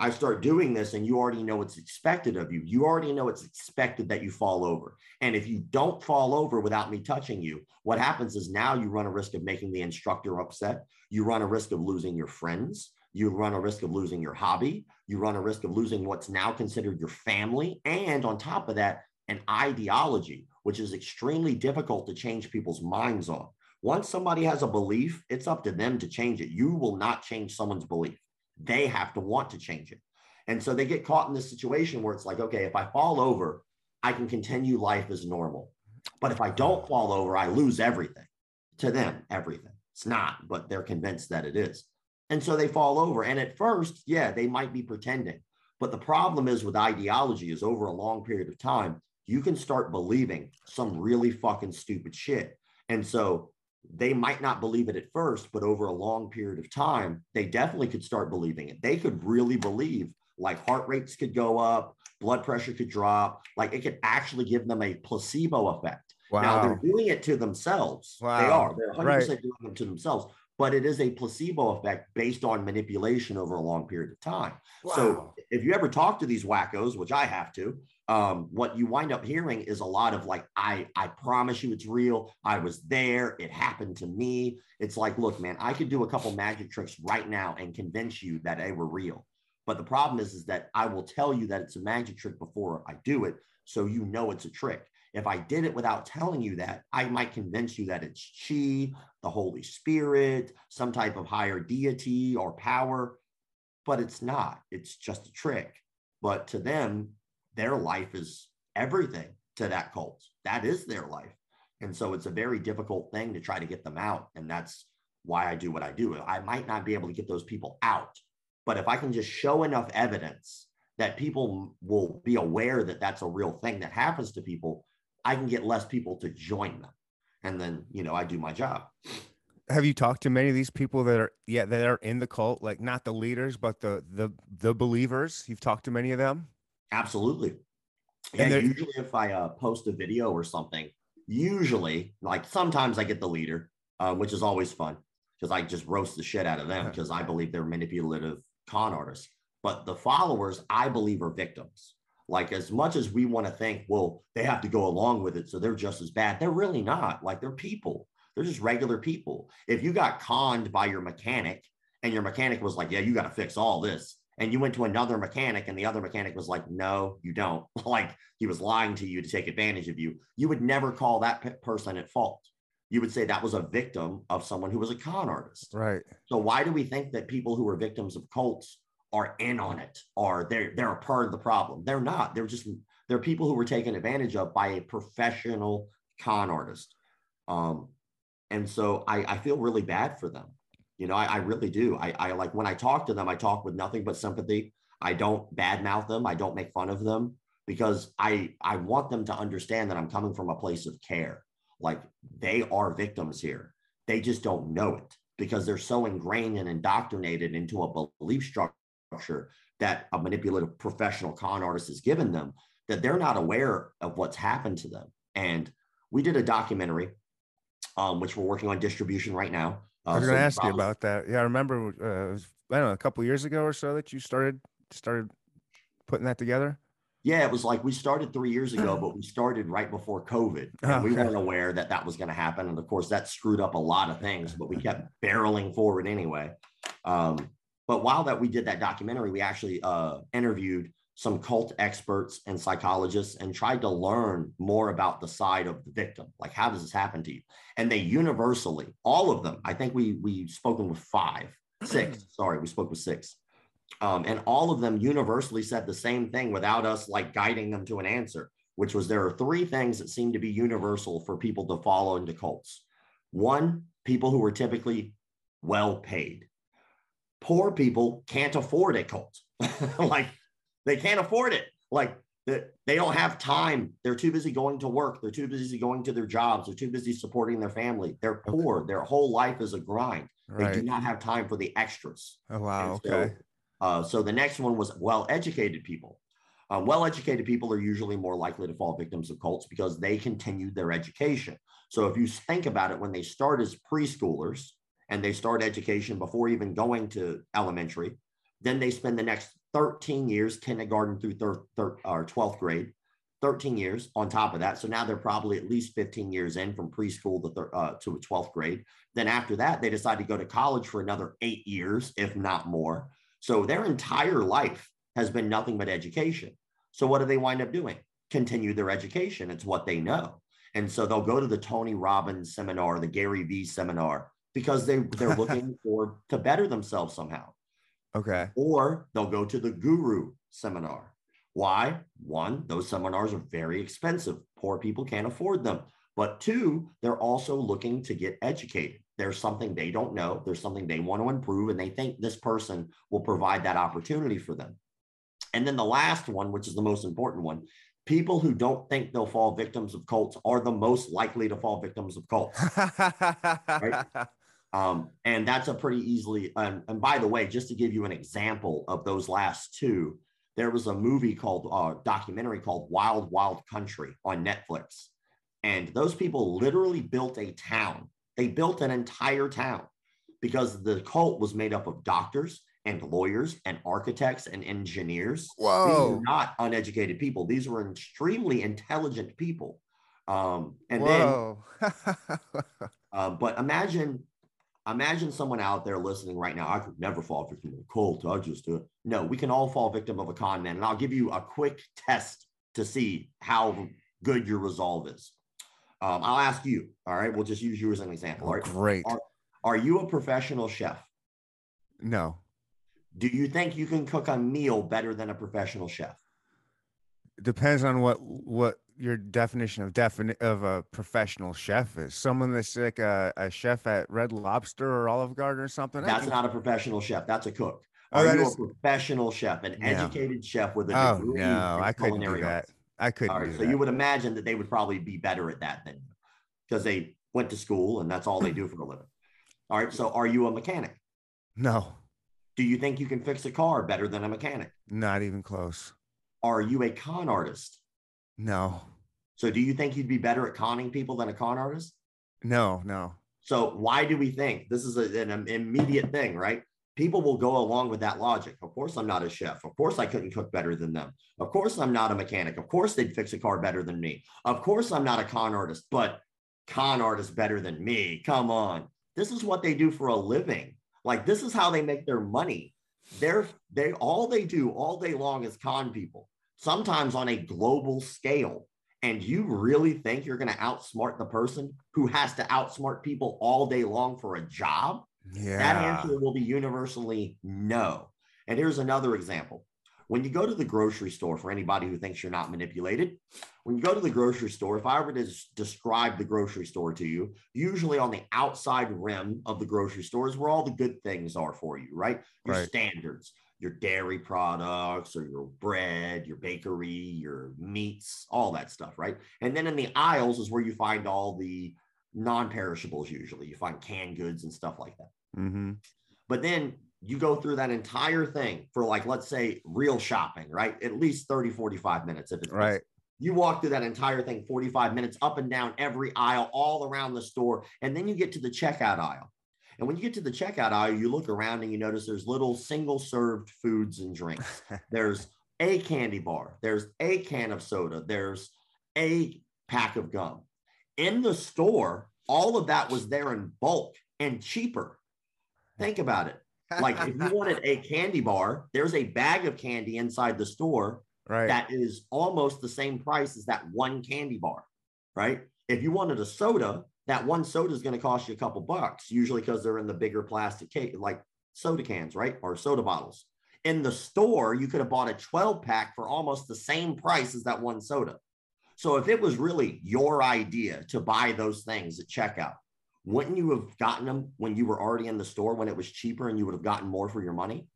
C: I start doing this and you already know what's expected of you. You already know it's expected that you fall over. And if you don't fall over without me touching you, what happens is now you run a risk of making the instructor upset. You run a risk of losing your friends. You run a risk of losing your hobby. You run a risk of losing what's now considered your family. And on top of that, an ideology, which is extremely difficult to change people's minds on. Once somebody has a belief, it's up to them to change it. You will not change someone's belief. They have to want to change it. And so they get caught in this situation where it's like, okay, if I fall over, I can continue life as normal. But if I don't fall over, I lose everything. To them, everything. It's not, but they're convinced that it is. And so they fall over. And at first, yeah, they might be pretending. But the problem is with ideology is over a long period of time, you can start believing some really fucking stupid shit. And so they might not believe it at first, but over a long period of time, they definitely could start believing it. They could really believe like heart rates could go up, blood pressure could drop, like it could actually give them a placebo effect. Now they're doing it to themselves. They are. They're 100%
A: Right.
C: doing it to themselves, but it is a placebo effect based on manipulation over a long period of time. So if you ever talk to these wackos, which I have to, um, what you wind up hearing is a lot of like, I, I promise you it's real. I was there. It happened to me. It's like, look, man, I could do a couple magic tricks right now and convince you that they were real. But the problem is, is that I will tell you that it's a magic trick before I do it. So you know it's a trick. If I did it without telling you that, I might convince you that it's chi, the Holy Spirit, some type of higher deity or power, but it's not. It's just a trick. But to them, their life is everything to that cult. That is their life. And so it's a very difficult thing to try to get them out. And that's why I do what I do. I might not be able to get those people out, but if I can just show enough evidence that people will be aware that that's a real thing that happens to people, I can get less people to join them. And then, you know, I do my job.
A: have you talked to many of these people that are yeah that are in the cult like not the leaders but the the the believers you've talked to many of them
C: Absolutely.
A: And there-
C: usually if I uh, post a video or something, usually like sometimes I get the leader, um, which is always fun because I just roast the shit out of them
A: Uh-huh.
C: because I believe they're manipulative con artists. But the followers, I believe, are victims. Like as much as we want to think, well, they have to go along with it, so they're just as bad. They're really not. Like they're people. They're just regular people. If you got conned by your mechanic and your mechanic was like, yeah, you got to fix all this. And you went to another mechanic and the other mechanic was like, no, you don't. (laughs) like he was lying to you to take advantage of you. You would never call that pe- person at fault. You would say that was a victim of someone who was a con artist.
A: Right.
C: So why do we think that people who are victims of cults are in on it or they're they're a part of the problem? They're not. They're just they're people who were taken advantage of by a professional con artist. Um, and so I, I feel really bad for them. You know, I, I really do. I, I like when I talk to them, I talk with nothing but sympathy. I don't badmouth them. I don't make fun of them because I I want them to understand that I'm coming from a place of care. Like they are victims here. They just don't know it because they're so ingrained and indoctrinated into a belief structure that a manipulative professional con artist has given them that they're not aware of what's happened to them. And we did a documentary, um, which we're working on distribution right now. Uh,
A: I was
C: so
A: going to ask you about that. Yeah, I remember. Uh, I don't know, a couple years ago or so that you started started putting that together.
C: Yeah, it was like we started three years ago, (clears throat) but we started right before COVID. And we weren't aware that that was going to happen. And of course, that screwed up a lot of things, but we kept barreling forward anyway. Um, but while that we did that documentary, we actually uh, interviewed some cult experts and psychologists and tried to learn more about the side of the victim. Like, how does this happen to you? And they universally, all of them, I think we we spoken with five, six. (clears throat) sorry, we spoke with six. Um, and all of them universally said the same thing without us like guiding them to an answer, which was there are three things that seem to be universal for people to follow into cults. One, people who are typically well paid. Poor people can't afford a cult. (laughs) like they can't afford it. Like they don't have time. They're too busy going to work. They're too busy going to their jobs. They're too busy supporting their family. They're poor. Their whole life is a grind. They do not have time for the extras.
A: Oh wow.
C: So,
A: Okay.
C: uh, so the next one was well-educated people. Uh, well-educated people are usually more likely to fall victims of cults because they continued their education. So if you think about it, when they start as preschoolers and they start education before even going to elementary, then they spend the next 13 years, kindergarten through thir- thir- or 12th grade, 13 years on top of that. So now they're probably at least 15 years in from preschool to, thir- uh, to 12th grade. Then after that, they decide to go to college for another eight years, if not more. So their entire life has been nothing but education. So what do they wind up doing? Continue their education. It's what they know. And so they'll go to the Tony Robbins seminar, the Gary Vee seminar, because they, they're (laughs) looking for to better themselves somehow.
A: Okay.
C: Or they'll go to the guru seminar. Why? One, those seminars are very expensive. Poor people can't afford them. But two, they're also looking to get educated. There's something they don't know, there's something they want to improve, and they think this person will provide that opportunity for them. And then the last one, which is the most important one, people who don't think they'll fall victims of cults are the most likely to fall victims of cults. (laughs) Um, and that's a pretty easily. And, and by the way, just to give you an example of those last two, there was a movie called uh, documentary called Wild Wild Country on Netflix, and those people literally built a town. They built an entire town because the cult was made up of doctors and lawyers and architects and engineers. These
A: Whoa.
C: were not uneducated people. These were extremely intelligent people. Um, and then
A: Whoa. (laughs)
C: uh, but imagine, imagine someone out there listening right now. I could never fall victim of a cult. I just do it. No, we can all fall victim of a con man. And I'll give you a quick test to see how good your resolve is. Um, I'll ask you. All right, we'll just use you as an example. All right,
A: Great.
C: Are- are you a professional chef?
A: No.
C: Do you think you can cook a meal better than a professional chef?
A: Depends on what what your definition of defini- of a professional chef is. Someone that's like a, a chef at Red Lobster or Olive Garden or something.
C: That's not a professional chef. That's a cook.
A: Oh,
C: Are you
A: is-
C: a professional chef, an
A: No.
C: educated chef with a
A: Oh
C: degree?
A: no, I couldn't do that.
C: arts?
A: I couldn't
C: right, so
A: that.
C: you would imagine that they would probably be better at that than because they went to school and that's all they do for a living. All right, so are you a mechanic?
A: no,
C: Do you think you can fix a car better than a mechanic?
A: not even close.
C: Are you a con artist?
A: No.
C: So do you think you'd be better at conning people than a con artist?
A: No, no.
C: So why do we think this is a, an immediate thing, right? People will go along with that logic. Of course, I'm not a chef. Of course, I couldn't cook better than them. Of course, I'm not a mechanic. Of course, they'd fix a car better than me. Of course, I'm not a con artist, but con artist better than me. Come on. This is what they do for a living. Like this is how they make their money. They're they all they do all day long is con people, sometimes on a global scale. And you really think you're going to outsmart the person who has to outsmart people all day long for a job?
A: Yeah.
C: That answer will be universally no. And here's another example. When you go to the grocery store, for anybody who thinks you're not manipulated, when you go to the grocery store, if I were to describe the grocery store to you, usually on the outside rim of the grocery store is where all the good things are for you, right? Your
A: Right.
C: standards, your dairy products or your bread, your bakery, your meats, all that stuff, right? And then in the aisles is where you find all the non-perishables usually. You find canned goods and stuff like that.
A: Mm-hmm.
C: But then you go through that entire thing for like, let's say real shopping, right? At least 30, 45 minutes if it's busy.
A: Right.
C: You walk through that entire thing 45 minutes up and down every aisle, all around the store. And then you get to the checkout aisle. And when you get to the checkout aisle, you look around and you notice there's little single served foods and drinks. (laughs) there's a candy bar, there's a can of soda, there's a pack of gum. In the store, all of that was there in bulk and cheaper. Think about it. Like if you wanted a (laughs) candy bar, there's a bag of candy inside the store
A: right.
C: that is almost the same price as that one candy bar, right? If you wanted a soda, that one soda is going to cost you a couple bucks, usually because they're in the bigger plastic case, like soda cans, right? Or soda bottles. In the store, you could have bought a 12 pack for almost the same price as that one soda. So if it was really your idea to buy those things at checkout, wouldn't you have gotten them when you were already in the store when it was cheaper and you would have gotten more for your money?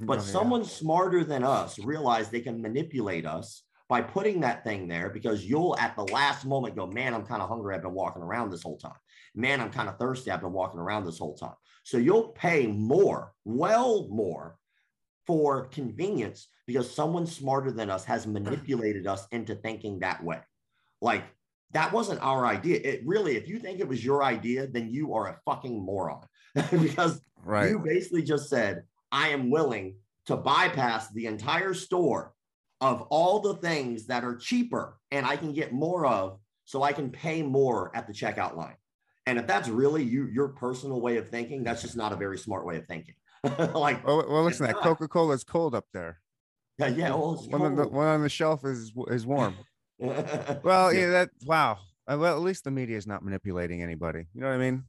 C: Mm, but
A: Oh, yeah.
C: someone smarter than us realized they can manipulate us by putting that thing there because you'll at the last moment go, man, I'm kind of hungry. I've been walking around this whole time. Man, I'm kind of thirsty. I've been walking around this whole time. So you'll pay more, well more for convenience because someone smarter than us has mm. manipulated us into thinking that way. Like that wasn't our idea. It really, if you think it was your idea, then you are a fucking moron (laughs) because
A: right.
C: you basically just said, I am willing to bypass the entire store of all the things that are cheaper and I can get more of so I can pay more at the checkout line. And if that's really you, your personal way of thinking, that's just not a very smart way of thinking. (laughs) like,
A: well, well, listen, that. Coca Cola's cold up there.
C: yeah, yeah, well, it's
A: One on the one on the shelf is is warm. (laughs) Well, yeah, that wow. Uh, Well, at least the media is not manipulating anybody. You know what I mean?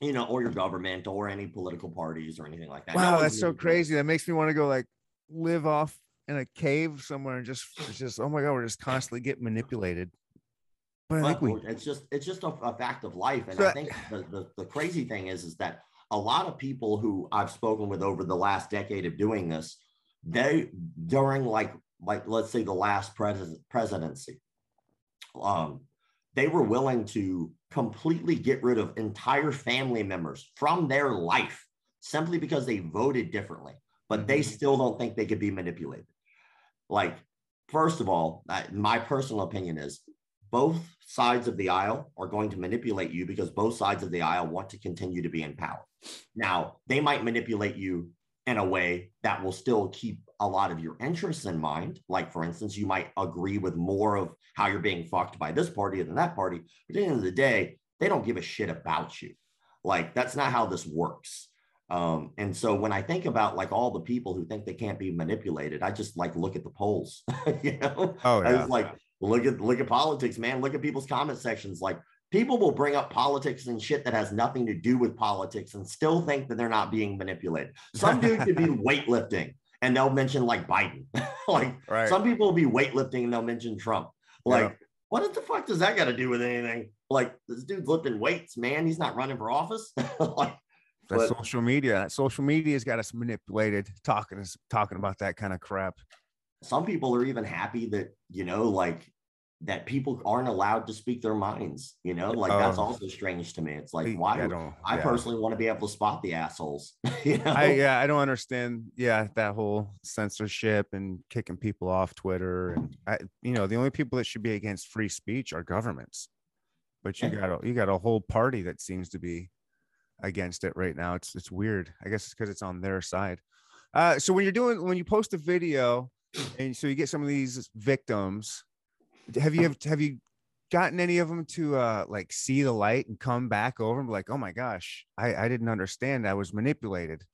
C: you know, or your government or any political parties or anything like that.
A: Wow, that's so crazy. That makes me want to go like live off in a cave somewhere and just it's just oh my god, we're just (laughs) constantly getting manipulated. But I think
C: But
A: we
C: it's just it's just a, a fact of life and
A: So
C: i think the, the the crazy thing is is that a lot of people who i've spoken with over the last decade of doing this they during like like let's say the last pres- presidency um they were willing to completely get rid of entire family members from their life simply because they voted differently but they
A: Mhm.
C: still don't think they could be manipulated like first of all I, my personal opinion is both sides of the aisle are going to manipulate you because both sides of the aisle want to continue to be in power. Now, they might manipulate you in a way that will still keep a lot of your interests in mind. Like, for instance, you might agree with more of how you're being fucked by this party than that party. But at the end of the day, they don't give a shit about you. Like, that's not how this works. Um, and so when I think about like all the people who think they can't be manipulated, I just like look at the polls, (laughs) you know?
A: oh
C: I
A: yeah.
C: was like, look at look at politics, man. Look at people's comment sections. Like people will bring up politics and shit that has nothing to do with politics and still think that they're not being manipulated. Some dude could be (laughs) weightlifting and they'll mention like Biden. (laughs) like
A: right.
C: some people will be weightlifting and they'll mention Trump. Like,
A: Yeah.
C: what the fuck does that got to do with anything? Like this dude's lifting weights, man. He's not running for office. like But-
A: social media. That social media's got us manipulated, talking talking about that kind of crap.
C: some people are even happy that you know like that people aren't allowed to speak their minds. You know, like that's
A: Oh.
C: also strange to me. It's like, why?
A: I
C: would-
A: don't.
C: I personally want to be able to spot the assholes. (laughs) you know,
A: I yeah, I don't understand. Yeah, that whole censorship and kicking people off Twitter, and I, you know, the only people that should be against free speech are governments. But you got a you got a whole party that seems to be against it right now. It's it's weird. I guess it's because it's on their side. Uh, so when you're doing when you post a video, and so you get some of these victims, have you have you gotten any of them to uh like see the light and come back over and be like, oh my gosh, I I didn't understand. I was manipulated.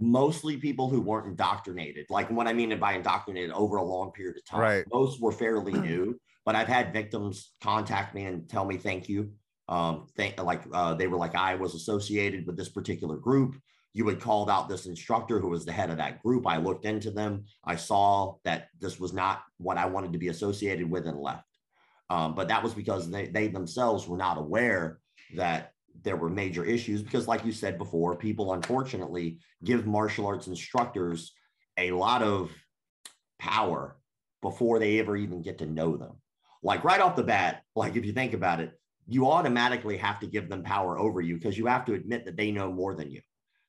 C: mostly people who weren't indoctrinated. Like what I mean by indoctrinated over a long period of time.
A: Right.
C: Most were fairly (clears throat) new, but I've had victims contact me and tell me thank you. Um, thank like uh, they were like I was associated with this particular group. You had called out this instructor who was the head of that group. I looked into them. I saw that this was not what I wanted to be associated with and left. Um, but that was because they, they themselves were not aware that there were major issues because like you said before people unfortunately give martial arts instructors a lot of power before they ever even get to know them like right off the bat like if you think about it you automatically have to give them power over you because you have to admit that they know more than you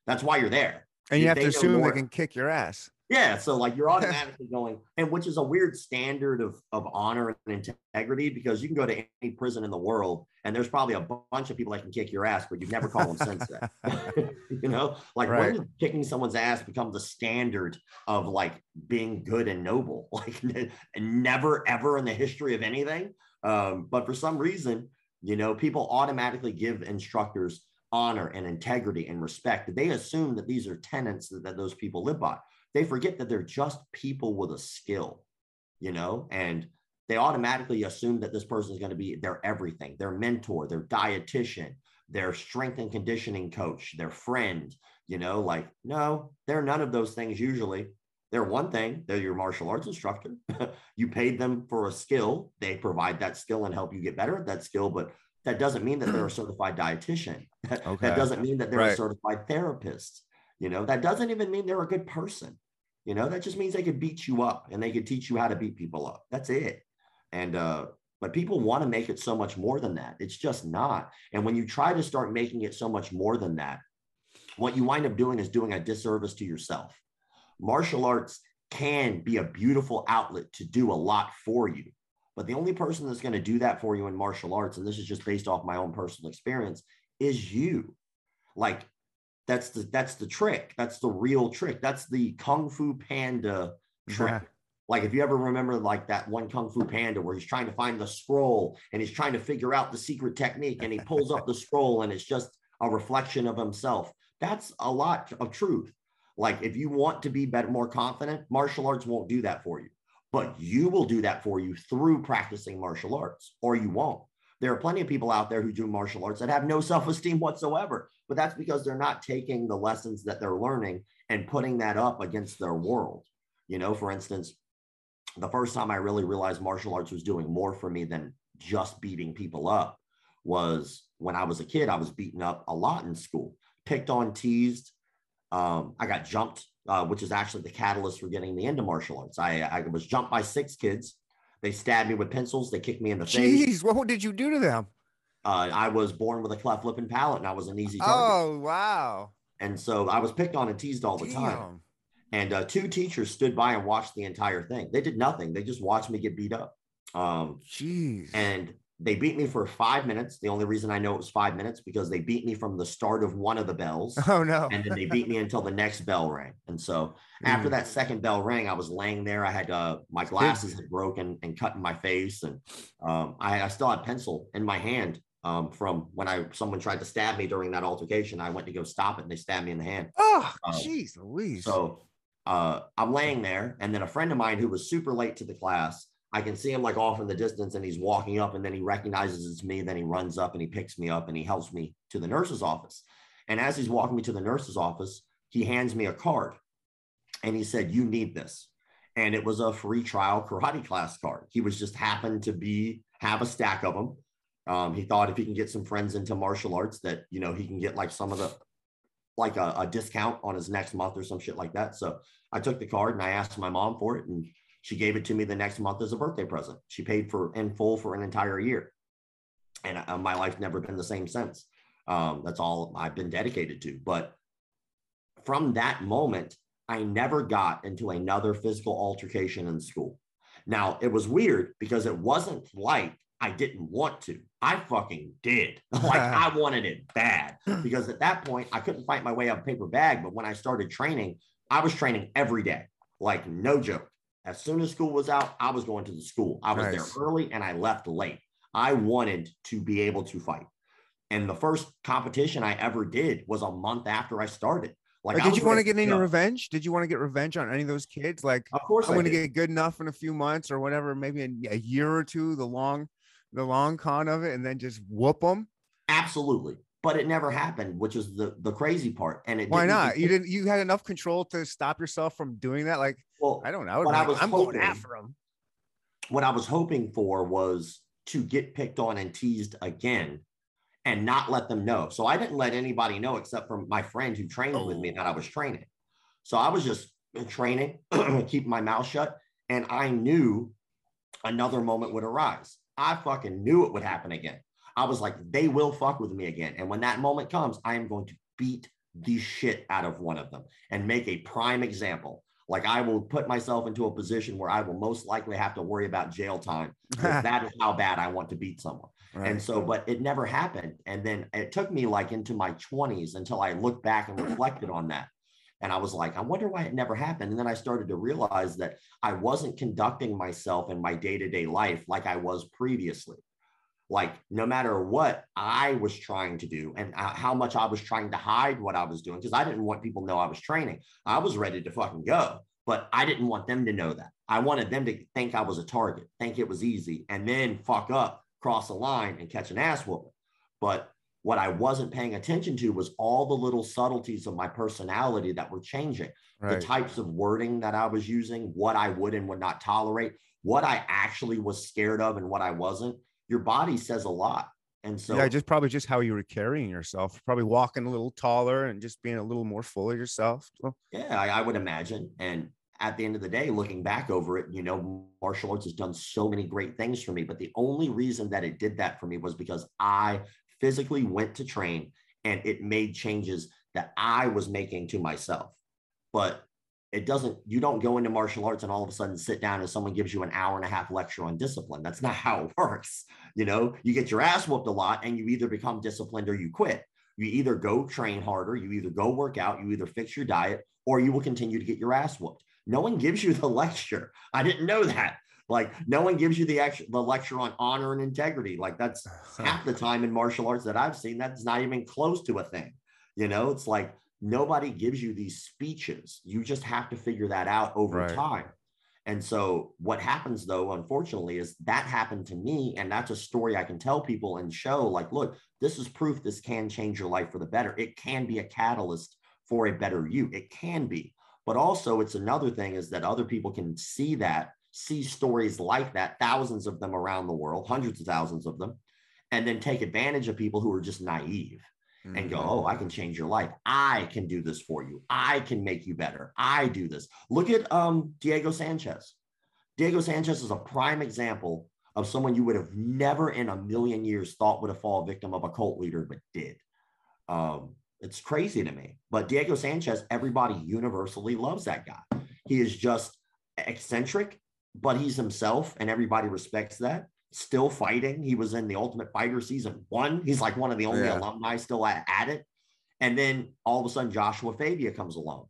C: that's why you're there
A: And you
C: If
A: have to assume
C: more-
A: they can kick your ass.
C: yeah, so like you're (laughs) automatically going, and which is a weird standard of of honor and integrity because you can go to any prison in the world and there's probably a bunch of people that can kick your ass, but you've never called them sensei. (laughs) you know, like
A: Right.
C: when kicking someone's ass become the standard of like being good and noble? (laughs) Like never ever in the history of anything. Um, but for some reason, you know, people automatically give instructors honor and integrity and respect. They assume that these are tenets that, that those people live by. They forget that they're just people with a skill, you know, and they automatically assume that this person is going to be their everything, their mentor, their dietitian, their strength and conditioning coach, their friend, you know, like, no, they're none of those things usually. They're one thing, they're your martial arts instructor. (laughs) you paid them for a skill, they provide that skill and help you get better at that skill, but that doesn't mean that they're a (clears throat) certified dietitian. (laughs)
A: Okay.
C: That doesn't mean that they're
A: Right.
C: a certified therapist. You know, that doesn't even mean they're a good person. You know, that just means they could beat you up and they could teach you how to beat people up. That's it. And uh, but people want to make it so much more than that. It's just not. And when you try to start making it so much more than that, what you wind up doing is doing a disservice to yourself. Martial arts can be a beautiful outlet to do a lot for you. But the only person that's going to do that for you in martial arts, and this is just based off my own personal experience, is you. Like that's the that's the trick. That's the real trick. That's the Kung Fu Panda trick.
A: Yeah.
C: Like if you ever remember like that one Kung Fu Panda where he's trying to find the scroll and he's trying to figure out the secret technique and he pulls up the scroll and it's just a reflection of himself. That's a lot of truth. Like if you want to be better, more confident, martial arts won't do that for you, but you will do that for you through practicing martial arts, or you won't. There are plenty of people out there who do martial arts that have no self-esteem whatsoever, but that's because they're not taking the lessons that they're learning and putting that up against their world. You know, for instance, the first time I really realized martial arts was doing more for me than just beating people up was when I was a kid. I was beaten up a lot in school, picked on, teased. Um, I got jumped, uh, which is actually the catalyst for getting me into martial arts. I, I was jumped by six kids. They stabbed me with pencils. They kicked me in the face.
A: Jeez, what did you do to them?
C: Uh, I was born with a cleft lip and palate, and I was an easy target.
A: Oh wow.
C: And so I was picked on and teased all the time. And uh, two teachers stood by and watched the entire thing. They did nothing. They just watched me get beat up. Um,
A: Jeez.
C: and they beat me for five minutes. The only reason I know it was five minutes because they beat me from the start of one of the bells, (laughs)
A: oh no.
C: and then they beat me until the next bell rang. And so after
A: Mm.
C: that second bell rang, I was laying there. I had uh, my glasses had broken and cut in my face, and um, I, I still had pencil in my hand um, from when I someone tried to stab me during that altercation. I went to go stop it, and they stabbed me in the hand.
A: Oh,
C: Um,
A: jeez, Louise.
C: So uh, I'm laying there, and then a friend of mine who was super late to the class, I can see him like off in the distance, and he's walking up, and then he recognizes it's me. Then he runs up and he picks me up and he helps me to the nurse's office. And as he's walking me to the nurse's office, he hands me a card, and he said, "You need this." And it was a free trial karate class card. He was just happened to be have a stack of them. Um, he thought if he can get some friends into martial arts, that you know he can get like some of the like a, a discount on his next month or some shit like that. So I took the card and I asked my mom for it, and She gave it to me the next month as a birthday present. She paid for in full for an entire year. And uh, my life's never been the same since. Um, that's all I've been dedicated to. But from that moment, I never got into another physical altercation in school. Now, it was weird because it wasn't like I didn't want to. I fucking did. (laughs) like (laughs) I wanted it bad (clears throat) because at that point I couldn't fight my way out of paper bag. But when I started training, I was training every day, like no joke. As soon as school was out, I was going to the school. I was nice. there early and I left late. I wanted to be able to fight. And the first competition I ever did was a month after I started.
A: Like, did you want to get any revenge? Did you want to get revenge on any of those kids? Like,
C: of course,
A: I'm going to get good enough in a few months or whatever, maybe a, a year or two, the long, the long con of it, and then just whoop them.
C: Absolutely, but it never happened, which is the the crazy part. And it
A: why not? You didn't. You had enough control to stop yourself from doing that. Like, well, I don't know. I, I was I'm hoping, going after them.
C: What I was hoping for was to get picked on and teased again and not let them know. So I didn't let anybody know except for my friend who trained oh. with me oh. that I was training. So I was just uh, training, (clears throat) keeping my mouth shut. And I knew another moment would arise. I fucking knew it would happen again. I was like, they will fuck with me again. And when that moment comes, I am going to beat the shit out of one of them and make a prime example. Like I will put myself into a position where I will most likely have to worry about jail time. Because (laughs) that is how bad I want to beat someone. Right. And so, but it never happened. And then it took me like into my 20s until I looked back and reflected on that. And I was like, I wonder why it never happened. And then I started to realize that I wasn't conducting myself in my day to day life like I was previously. Like, no matter what I was trying to do and uh, how much I was trying to hide what I was doing, because I didn't want people to know I was training. I was ready to fucking go, but I didn't want them to know that. I wanted them to think I was a target, think it was easy, and then fuck up cross a line and catch an ass whooping. But what I wasn't paying attention to was all the little subtleties of my personality that were changing, right. the types of wording that I was using, what I would and would not tolerate, what I actually was scared of and what I wasn't. Your body says a lot. And so,
A: yeah, just probably just how you were carrying yourself, probably walking a little taller and just being a little more full of yourself.
C: Yeah, I, I would imagine. And at the end of the day, looking back over it, you know, martial arts has done so many great things for me. But the only reason that it did that for me was because I physically went to train and it made changes that I was making to myself. But it doesn't, you don't go into martial arts and all of a sudden sit down and someone gives you an hour and a half lecture on discipline. That's not how it (laughs) works. You know, you get your ass whooped a lot and you either become disciplined or you quit. You either go train harder, you either go work out, you either fix your diet, or you will continue to get your ass whooped. No one gives you (laughs) the lecture. I didn't know that. Like no one gives you the actual the lecture on honor and integrity. Like that's (laughs) half the time in martial arts that I've seen. That's not even close to a thing. You know, it's like nobody gives you these speeches. You just have to figure that out over right. time. And so what happens though, unfortunately, is that happened to me. And that's a story I can tell people and show like, look, this is proof this can change your life for the better. It can be a catalyst for a better you. It can be. But also, it's another thing is that other people can see that, see stories like that, thousands of them around the world, hundreds of thousands of them, and then take advantage of people who are just naive mm-hmm. and go, mm-hmm. Oh, I can change your life. I can do this for you. I can make you better. I do this. Look at um, Diego Sanchez. Diego Sanchez is a prime example of someone you would have never in a million years thought would have fallen victim of a cult leader, but did. Um, it's crazy to me. But Diego Sanchez, everybody universally loves that guy. He is just eccentric, but he's himself, and everybody respects that. Still fighting. He was in the Ultimate Fighter season one. He's like one of the only yeah. alumni still at, at it. And then all of a sudden, Joshua Fabia comes along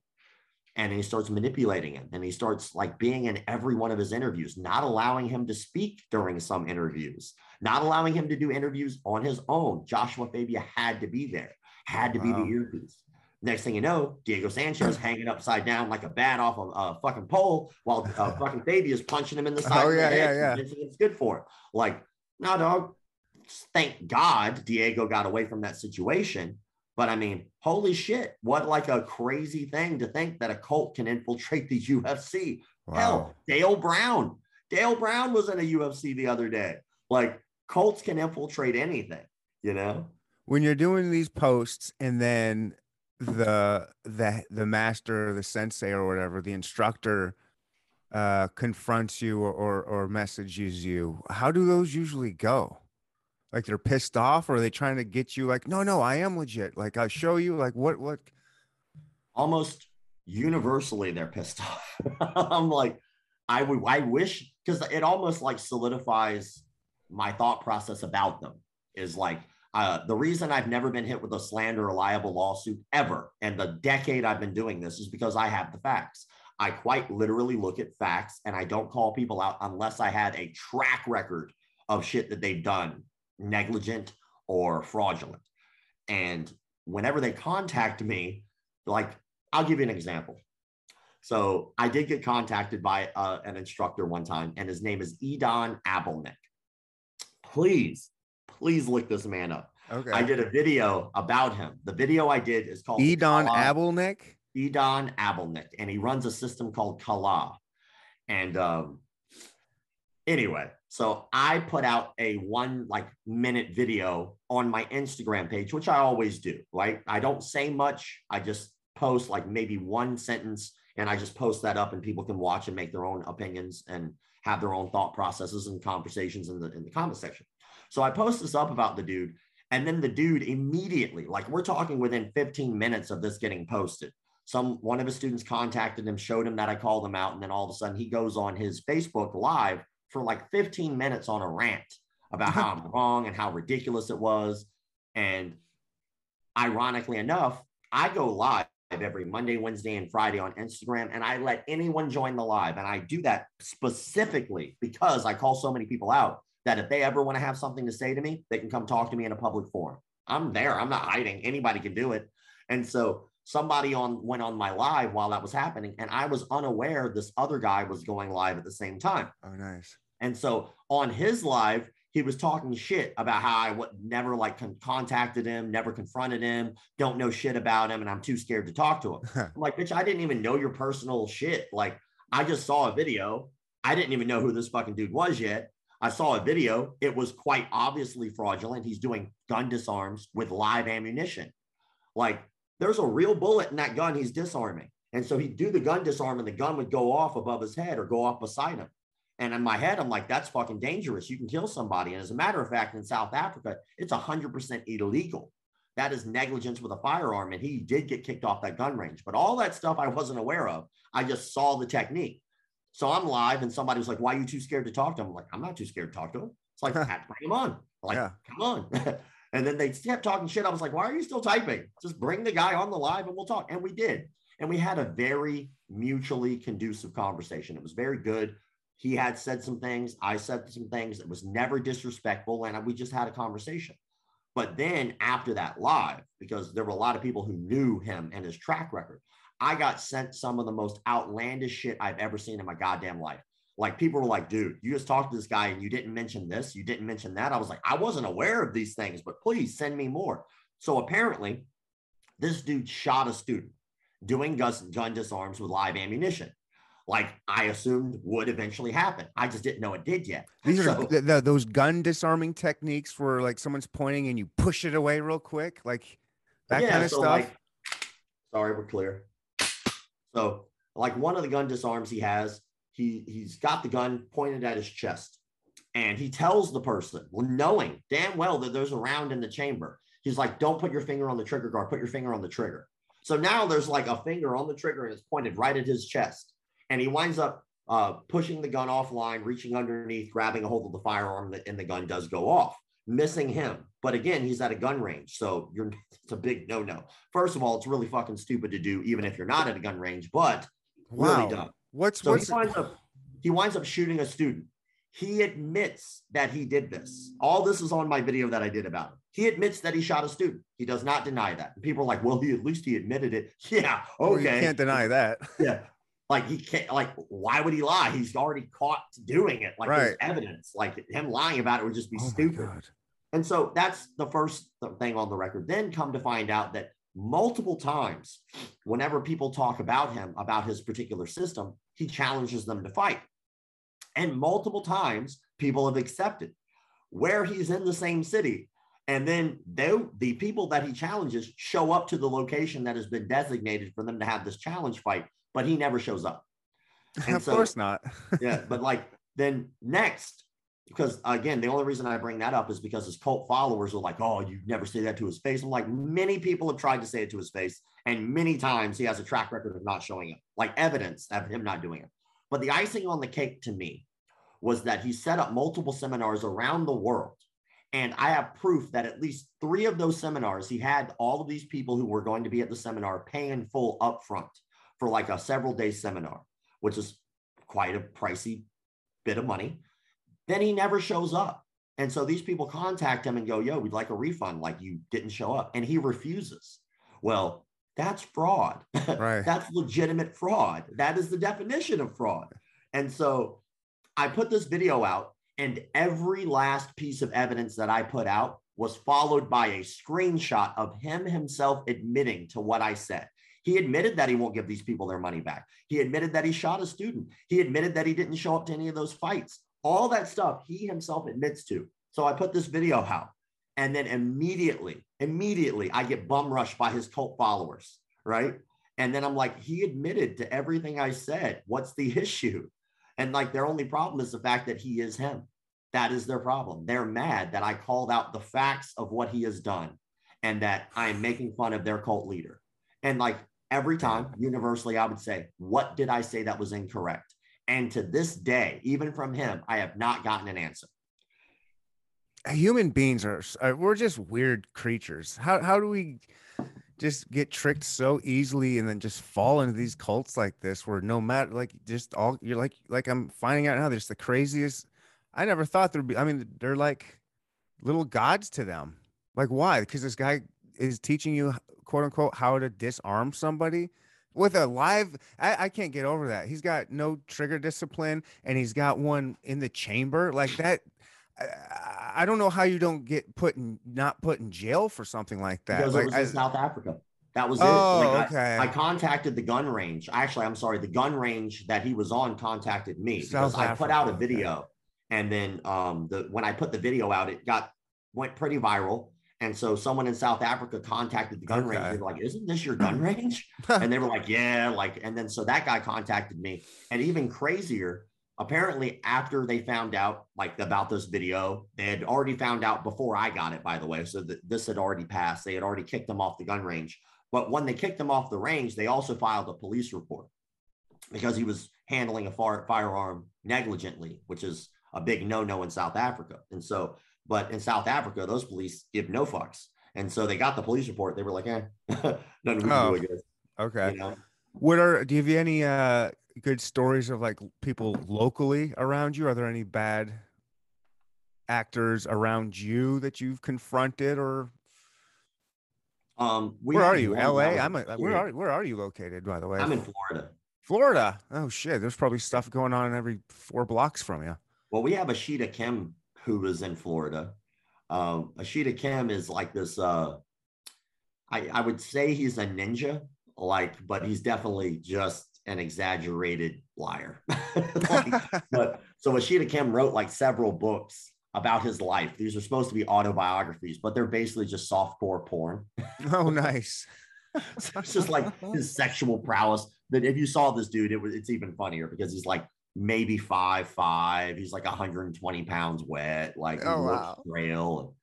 C: and he starts manipulating him and he starts like being in every one of his interviews not allowing him to speak during some interviews not allowing him to do interviews on his own joshua fabia had to be there had to wow. be the earpiece. Next thing you know, Diego Sanchez hanging upside down like a bat off of a fucking pole while uh, (laughs) fucking baby is punching him in the side. Oh, yeah, yeah, yeah. It's good for it. Like, no, dog. Thank God Diego got away from that situation. But I mean, holy shit, what like a crazy thing to think that a cult can infiltrate the UFC. Wow. Hell, Dale Brown. Dale Brown was in a UFC the other day. Like, cults can infiltrate anything, you know?
A: when you're doing these posts and then the the the master the sensei or whatever the instructor uh, confronts you or, or or messages you, how do those usually go? Like they're pissed off, or are they trying to get you? Like, no, no, I am legit. Like I'll show you. Like what what?
C: Almost universally, they're pissed (laughs) off. I'm like, I would, I wish because it almost like solidifies my thought process about them. Is like uh, the reason I've never been hit with a slander or liable lawsuit ever, and the decade I've been doing this is because I have the facts. I quite literally look at facts and I don't call people out unless I had a track record of shit that they've done negligent or fraudulent. And whenever they contact me, like, I'll give you an example. So I did get contacted by uh, an instructor one time, and his name is Idan Abolnik. Please, please look this man up.
A: Okay.
C: I did a video about him. The video I did is called
A: Idan
C: Kala-
A: Abolnik.
C: Idan Abolnik, and he runs a system called Kala. And um, anyway, so I put out a one like minute video on my Instagram page, which I always do, right? I don't say much. I just post like maybe one sentence and I just post that up and people can watch and make their own opinions and have their own thought processes and conversations in the in the comment section. So I post this up about the dude and then the dude immediately, like we're talking within 15 minutes of this getting posted, some one of his students contacted him, showed him that I called him out, and then all of a sudden he goes on his Facebook live for like 15 minutes on a rant about how I'm (laughs) wrong and how ridiculous it was. And ironically enough, I go live every Monday, Wednesday, and Friday on Instagram, and I let anyone join the live. And I do that specifically because I call so many people out that if they ever want to have something to say to me, they can come talk to me in a public forum. I'm there. I'm not hiding. Anybody can do it. And so somebody on went on my live while that was happening, and I was unaware this other guy was going live at the same time.
A: Oh, nice.
C: And so on his live, he was talking shit about how I would never like con- contacted him, never confronted him, don't know shit about him, and I'm too scared to talk to him. (laughs) I'm like, bitch, I didn't even know your personal shit. Like, I just saw a video. I didn't even know who this fucking dude was yet. I saw a video. It was quite obviously fraudulent. He's doing gun disarms with live ammunition. Like, there's a real bullet in that gun he's disarming. And so he'd do the gun disarm and the gun would go off above his head or go off beside him. And in my head, I'm like, that's fucking dangerous. You can kill somebody. And as a matter of fact, in South Africa, it's 100% illegal. That is negligence with a firearm. And he did get kicked off that gun range. But all that stuff I wasn't aware of. I just saw the technique. So I'm live and somebody was like, why are you too scared to talk to him? I'm like, I'm not too scared to talk to him. It's like, (laughs) bring him on. I'm like,
A: Yeah.
C: come on. (laughs) and then they kept talking shit. I was like, why are you still typing? Just bring the guy on the live and we'll talk. And we did. And we had a very mutually conducive conversation. It was very good. He had said some things. I said some things. It was never disrespectful. And we just had a conversation. But then after that live, because there were a lot of people who knew him and his track record, I got sent some of the most outlandish shit I've ever seen in my goddamn life. Like people were like, dude, you just talked to this guy and you didn't mention this, you didn't mention that. I was like, I wasn't aware of these things, but please send me more. So apparently, this dude shot a student doing gun, disarms with live ammunition. Like I assumed would eventually happen. I just didn't know it did yet.
A: These are
C: So-
A: th- th- those gun disarming techniques where like someone's pointing and you push it away real quick, like that
C: Yeah,
A: kind of
C: so,
A: stuff.
C: like- sorry, we're clear. So, like one of the gun disarms he has, he he's got the gun pointed at his chest, and he tells the person, well, knowing damn well that there's a round in the chamber, he's like, "Don't put your finger on the trigger guard. Put your finger on the trigger." So now there's like a finger on the trigger, and it's pointed right at his chest, and he winds up uh, pushing the gun offline, reaching underneath, grabbing a hold of the firearm, and the gun does go off missing him. But again, he's at a gun range. So you're (laughs) it's a big no-no. First of all, it's really fucking stupid to do, even if you're not at a gun range, but
A: wow.
C: really dumb.
A: What's
C: So
A: what's
C: he winds up he winds up shooting a student. He admits that he did this. All this is on my video that I did about him. He admits that he shot a student. He does not deny that. And people are like, well, he at least he admitted it. (laughs) Yeah,
A: well,
C: okay.
A: you can't deny that. (laughs)
C: Yeah. Like he can't like why would he lie? He's already caught doing it. Like there's evidence. Like him lying about it would just be
A: Oh
C: stupid. And so that's the first thing on the record. Then come to find out that multiple times, whenever people talk about him, about his particular system, he challenges them to fight. And multiple times, people have accepted where he's in the same city. And then they, the people that he challenges show up to the location that has been designated for them to have this challenge fight, but he never shows up. (laughs)
A: of so, course not. (laughs)
C: yeah, but like then next, because again, the only reason I bring that up is because his cult followers are like, "Oh, you never say that to his face." I'm like, many people have tried to say it to his face, and many times he has a track record of not showing it, like evidence of him not doing it. But the icing on the cake to me was that he set up multiple seminars around the world. And I have proof that at least three of those seminars, he had all of these people who were going to be at the seminar paying full upfront for like a several day seminar, which is quite a pricey bit of money. Then he never shows up. And so these people contact him and go, Yo, we'd like a refund, like you didn't show up. And he refuses. Well, that's fraud. Right. (laughs) that's legitimate fraud. That is the definition of fraud. And so I put this video out, and every last piece of evidence that I put out was followed by a screenshot of him himself admitting to what I said. He admitted that he won't give these people their money back. He admitted that he shot a student. He admitted that he didn't show up to any of those fights. All that stuff he himself admits to. So I put this video out. And then immediately, immediately, I get bum rushed by his cult followers, right? And then I'm like, he admitted to everything I said. What's the issue? And like their only problem is the fact that he is him. That is their problem. They're mad that I called out the facts of what he has done and that I am making fun of their cult leader. And like every time, universally, I would say, What did I say that was incorrect? And to this day, even from him, I have not gotten an answer.
A: Human beings are, we're just weird creatures. How, how do we just get tricked so easily and then just fall into these cults like this where no matter like just all you're like like I'm finding out now there's the craziest I never thought there'd be I mean they're like little gods to them. Like why? Because this guy is teaching you quote unquote how to disarm somebody with a live I, I can't get over that. He's got no trigger discipline and he's got one in the chamber like that I, don't know how you don't get put in not put in jail for something like that.
C: Because
A: like,
C: it was I, in South Africa. That was it.
A: Oh, like okay.
C: I, I, contacted the gun range. Actually, I'm sorry, the gun range that he was on contacted me South because Africa. I put out a video, okay. and then um, the when I put the video out, it got went pretty viral. And so someone in South Africa contacted the gun okay. range. They were like, "Isn't this your gun (laughs) range?" and they were like, "Yeah." Like, and then so that guy contacted me, and even crazier, apparently after they found out like about this video they had already found out before i got it by the way so that this had already passed they had already kicked him off the gun range but when they kicked him off the range they also filed a police report because he was handling a far, firearm negligently which is a big no-no in south africa and so but in south africa those police give no fucks. And so they got the police report. They were like eh (laughs) nothing we oh,
A: okay. you know? what are do you have any uh good stories of like people locally around you? Are there any bad actors around you that you've confronted or?
C: Um
A: where are you? La i'm a, where are where are you located by the way?
C: I'm in florida.
A: Florida? Oh shit. There's probably stuff going on in every four blocks from you.
C: Well we have ashida kim who is in florida um ashida kim is like this uh i i would say he's a ninja like but he's definitely just an exaggerated liar. (laughs) like, (laughs) but so Ashida Kim wrote like several books about his life. These are supposed to be autobiographies, but they're basically just softcore porn.
A: oh, nice. (laughs)
C: so it's just like his sexual prowess. That if you saw this dude, it was it's even funnier because he's like maybe five five. He's like 120 pounds wet, like oh, wow. frail.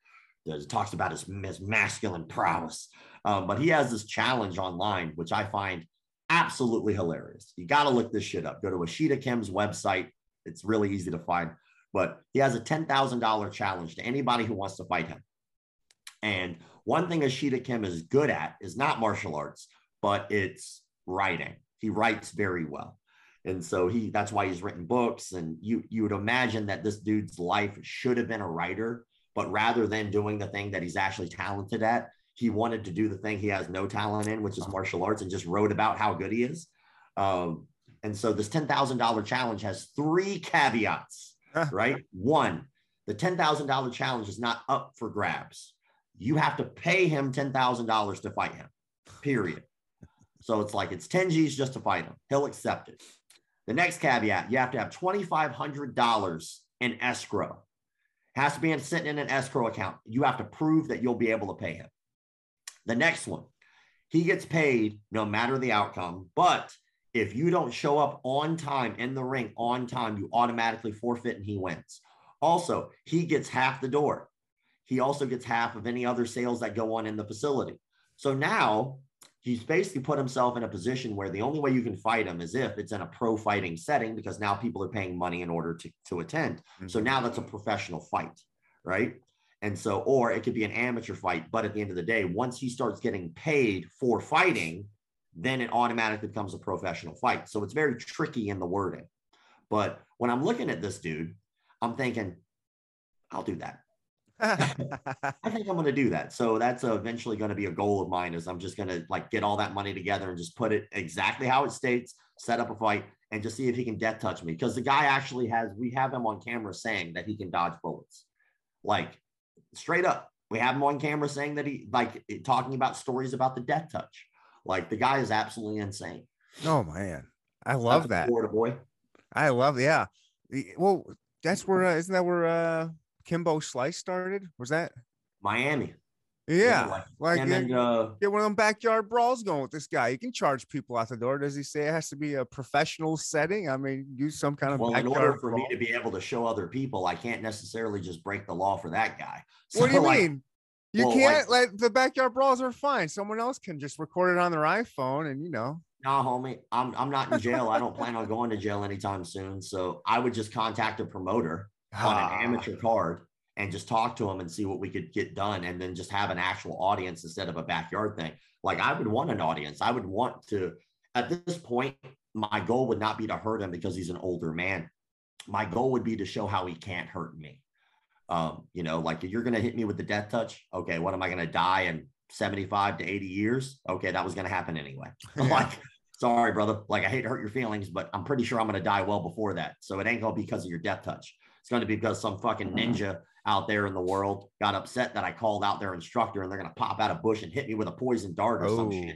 C: And talks about his, his masculine prowess. Um, but he has this challenge online, which I find absolutely hilarious. You got to look this shit up. Go to Ashida Kim's website. It's really easy to find. But he has a $10,000 challenge to anybody who wants to fight him. And one thing Ashida Kim is good at is not martial arts, but it's writing. He writes very well. And so he that's why he's written books. And you you would imagine that this dude's life should have been a writer, but rather than doing the thing that he's actually talented at, he wanted to do the thing he has no talent in, which is martial arts, and just wrote about how good he is. Um, and so this $10,000 challenge has three caveats, right? One, the $10,000 challenge is not up for grabs. You have to pay him $10,000 to fight him, period. So it's like it's 10 G's just to fight him. He'll accept it. The next caveat, you have to have $2,500 in escrow. Has to be sitting in an escrow account. You have to prove that you'll be able to pay him. The next one, he gets paid no matter the outcome, but If you don't show up on time in the ring on time, you automatically forfeit and he wins. Also, he gets half the door. He also gets half of any other sales that go on in the facility. So now he's basically put himself in a position where the only way you can fight him is if it's in a pro fighting setting because now people are paying money in order to, to attend. Mm-hmm. So now that's a professional fight, right? And so, or it could be an amateur fight. But at the end of the day, once he starts getting paid for fighting, then it automatically becomes a professional fight. So it's very tricky in the wording. But when I'm looking at this dude, I'm thinking, I'll do that. (laughs) I think I'm going to do that. So that's eventually going to be a goal of mine is I'm just going to like get all that money together and just put it exactly how it states, set up a fight and just see if he can death touch me. Cause the guy actually has, we have him on camera saying that he can dodge bullets. Like straight up, we have him on camera saying that he like talking about stories about the death touch. Like the guy is absolutely insane.
A: Oh man. I love that.
C: Florida boy.
A: I love, yeah. Well, that's where, uh, isn't that where, uh, Kimbo Slice started? Was that
C: Miami?
A: Yeah, like, like
C: and then, uh,
A: get one of them backyard brawls going with this guy. You can charge people out the door. Does he say it has to be a professional setting? I mean, use some kind of.
C: Well, in order for brawl. me to be able to show other people, I can't necessarily just break the law for that guy. (laughs)
A: So, what do you like, mean? You well, can't like, let the backyard brawls are fine. Someone else can just record it on their iPhone, and you know.
C: Nah, homie, I'm I'm not in jail. I don't plan on going to jail anytime soon. So I would just contact a promoter on an amateur card and just talk to them and see what we could get done and then just have an actual audience instead of a backyard thing. Like i would want an audience. I would want to at this point my goal would not be to hurt him because he's an older man. My goal would be to show how he can't hurt me. Um, you know like you're gonna hit me with the death touch? Okay what am i gonna die in 75 to 80 years? Okay that was gonna happen anyway. (laughs) I'm like sorry brother. Like i hate to hurt your feelings but i'm pretty sure i'm gonna die well before that. So it ain't gonna be because of your death touch it's going to be because some fucking ninja out there in the world got upset that I called out their instructor and they're going to pop out a bush and hit me with a poison dart or Ooh. some shit.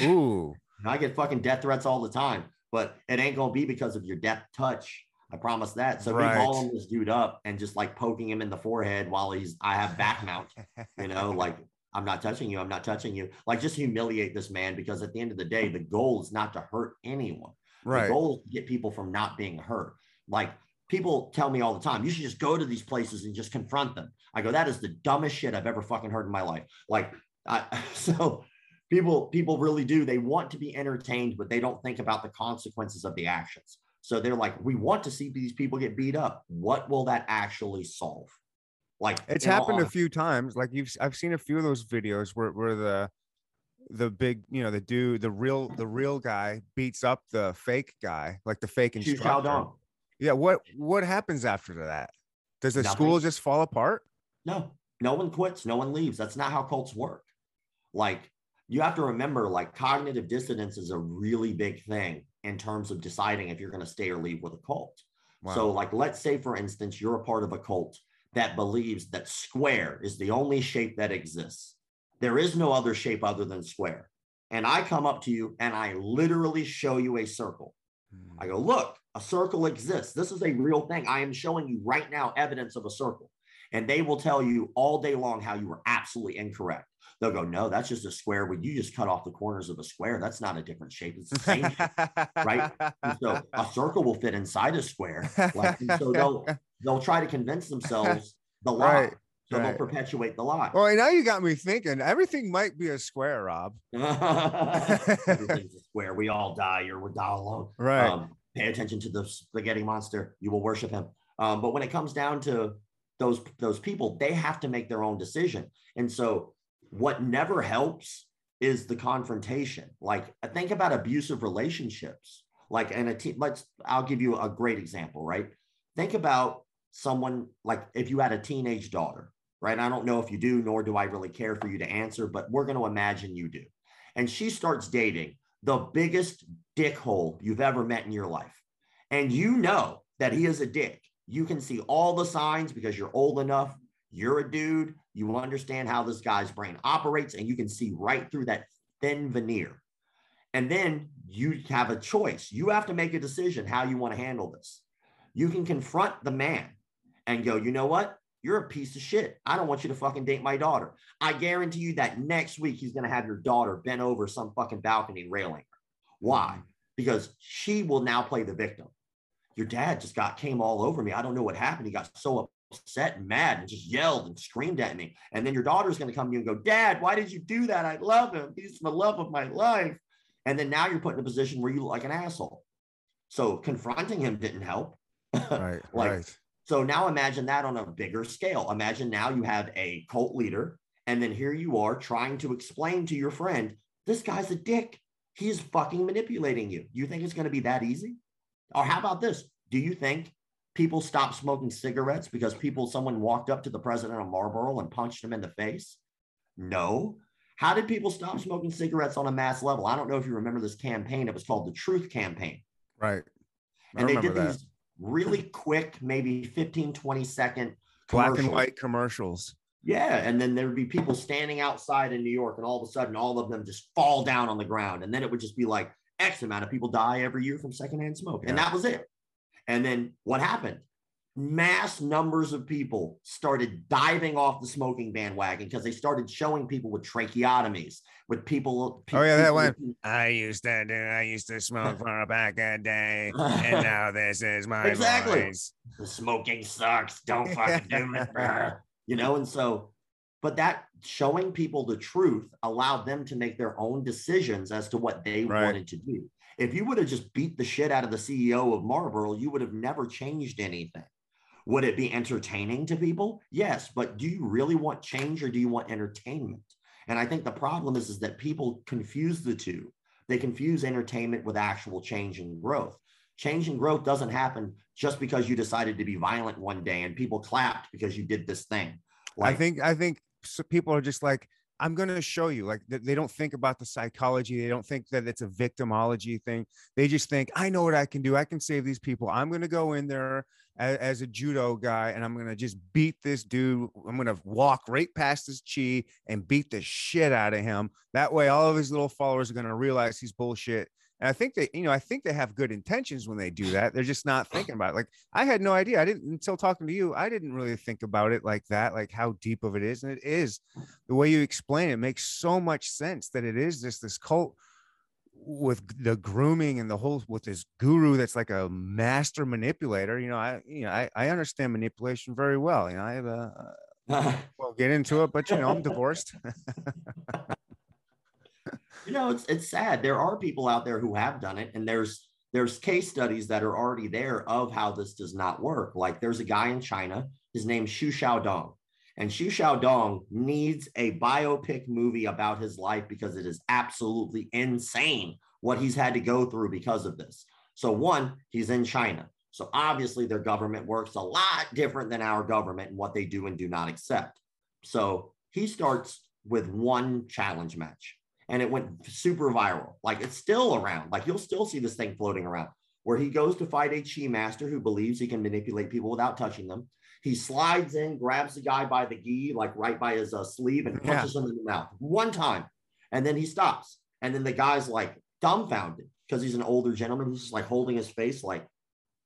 C: Oh.
A: Ooh. (laughs)
C: I get fucking death threats all the time, but it ain't going to be because of your death touch. I promise that. So right. me balling this dude up and just like poking him in the forehead while he's, I have back mount, you know, (laughs) like I'm not touching you. I'm not touching you. Like just humiliate this man because at the end of the day, the goal is not to hurt anyone.
A: Right.
C: The goal is to get people from not being hurt. Like people tell me all the time, you should just go to these places and just confront them. I go, that is the dumbest shit I've ever fucking heard in my life. Like, I, (laughs) so people, people really do. They want to be entertained, but they don't think about the consequences of the actions. So they're like, we want to see these people get beat up. What will that actually solve? Like
A: it's happened a uh, few times. Like you've, I've seen a few of those videos where, where the, the big, you know, the dude, the real, the real guy beats up the fake guy, like the fake instructor. Yeah. What what happens after that? Does the Nothing. school just fall apart?
C: No, no one quits, no one leaves. That's not how cults work. Like you have to remember, like cognitive dissonance is a really big thing in terms of deciding if you're going to stay or leave with a cult. Wow. So, like, let's say, for instance, you're a part of a cult that believes that square is the only shape that exists. There is no other shape other than square. And I come up to you and I literally show you a circle. I go, look, a circle exists. This is a real thing. I am showing you right now evidence of a circle. And they will tell you all day long how you were absolutely incorrect. They'll go, no, that's just a square. When you just cut off the corners of a square, that's not a different shape. It's the same shape, right? And so a circle will fit inside a square. Like, so they'll they'll try to convince themselves the (laughs) lie. Right. So right. they'll perpetuate the lie.
A: Well, now you got me thinking. Everything might be a square, Rob. (laughs)
C: Everything's a square. We all die, or we're die alone.
A: Right. Um,
C: pay attention to the spaghetti monster. You will worship him. Um, but when it comes down to those those people, they have to make their own decision. And so, what never helps is the confrontation. Like, think about abusive relationships. Like, and a team. Let's. I'll give you a great example. Right. Think about someone like if you had a teenage daughter right? I don't know if you do, nor do I really care for you to answer, but we're going to imagine you do. And she starts dating the biggest dickhole you've ever met in your life. And you know that he is a dick. You can see all the signs because you're old enough. You're a dude. You understand how this guy's brain operates, and you can see right through that thin veneer. And then you have a choice. You have to make a decision how you want to handle this. You can confront the man and go, you know what? You're a piece of shit. I don't want you to fucking date my daughter. I guarantee you that next week he's going to have your daughter bent over some fucking balcony railing. Why? Mm-hmm. because she will now play the victim. Your dad just got came all over me. I don't know what happened. He got so upset and mad and just yelled and screamed at me. And then your daughter's going to come to you and go, Dad, why did you do that? I love him. He's the love of my life. And then now you're put in a position where you look like an asshole. So confronting him didn't help. (laughs)
A: Right.
C: like,
A: right.
C: So now imagine that on a bigger scale. Imagine now you have a cult leader, and then here you are trying to explain to your friend, this guy's a dick. He's fucking manipulating you. You think it's going to be that easy? Or how about this? Do you think people stopped smoking cigarettes because people, someone walked up to the president of Marlboro and punched him in the face? No. How did people stop smoking cigarettes on a mass level? I don't know if you remember this campaign. It was called the Truth Campaign.
A: Right. I
C: And they
A: remember
C: did
A: that.
C: these really quick, maybe 15, 20 second
A: Black and white commercials.
C: Yeah. And then there would be people standing outside in New York, and all of a sudden, all of them just fall down on the ground. And then it would just be like X amount of people die every year from secondhand smoke. And that was it. And then what happened? Mass numbers of people started diving off the smoking bandwagon because they started showing people with tracheotomies, with people.
A: Oh, yeah, that one.
C: with-
A: I used to do. I used to smoke for a back a day, and (laughs) now this is my
C: Exactly.
A: voice.
C: the smoking sucks. Don't (laughs) fucking do it. Brr. (laughs) you know, and so, but that showing people the truth allowed them to make their own decisions as to what they
A: Right.
C: wanted to do. If you would have just beat the shit out of the CEO of Marlboro, you would have never changed anything. Would it be entertaining to people? Yes, but do you really want change or do you want entertainment? And I think the problem is, is that people confuse the two. They confuse entertainment with actual change and growth. Change and growth doesn't happen just because you decided to be violent one day and people clapped because you did this thing.
A: I think I think so people are just like I'm going to show you like they, don't think about the psychology they don't think that it's a victimology thing. They just think I know what I can do I can save these people. I'm going to go in there as, as a judo guy and I'm going to just beat this dude I'm going to walk right past his chi and beat the shit out of him. That way all of his little followers are going to realize he's bullshit and I think they, you know, I think they have good intentions when they do (sighs) that. They're just not thinking about it. Like I had no idea. I didn't until talking to you. I didn't really think about it like that, like how deep of it is. And it is the way you explain it makes so much sense that it is just this cult with the grooming and the whole with this guru that's like a master manipulator. You know, I you know I, I understand manipulation very well. You know, I have a (laughs) well get into it, but you know, I'm divorced. (laughs)
C: you know it's it's sad. There are people out there who have done it and there's there's case studies that are already there of how this does not work. Like there's a guy in china his name's Xu Xiaodong and Xu Xiaodong needs a biopic movie about his life because it is absolutely insane what he's had to go through because of this. So one he's in china. So obviously their government works a lot different than our government and what they do and do not accept. So he starts with one challenge match and it went super viral. Like it's still around. Like you'll still see this thing floating around where he goes to fight a chi master who believes he can manipulate people without touching them. He slides in, grabs the guy by the gi, like right by his uh, sleeve, and
A: Yeah.
C: punches him in the mouth one time. And then he stops. And then the guy's like dumbfounded because he's an older gentleman who's just like holding his face, like,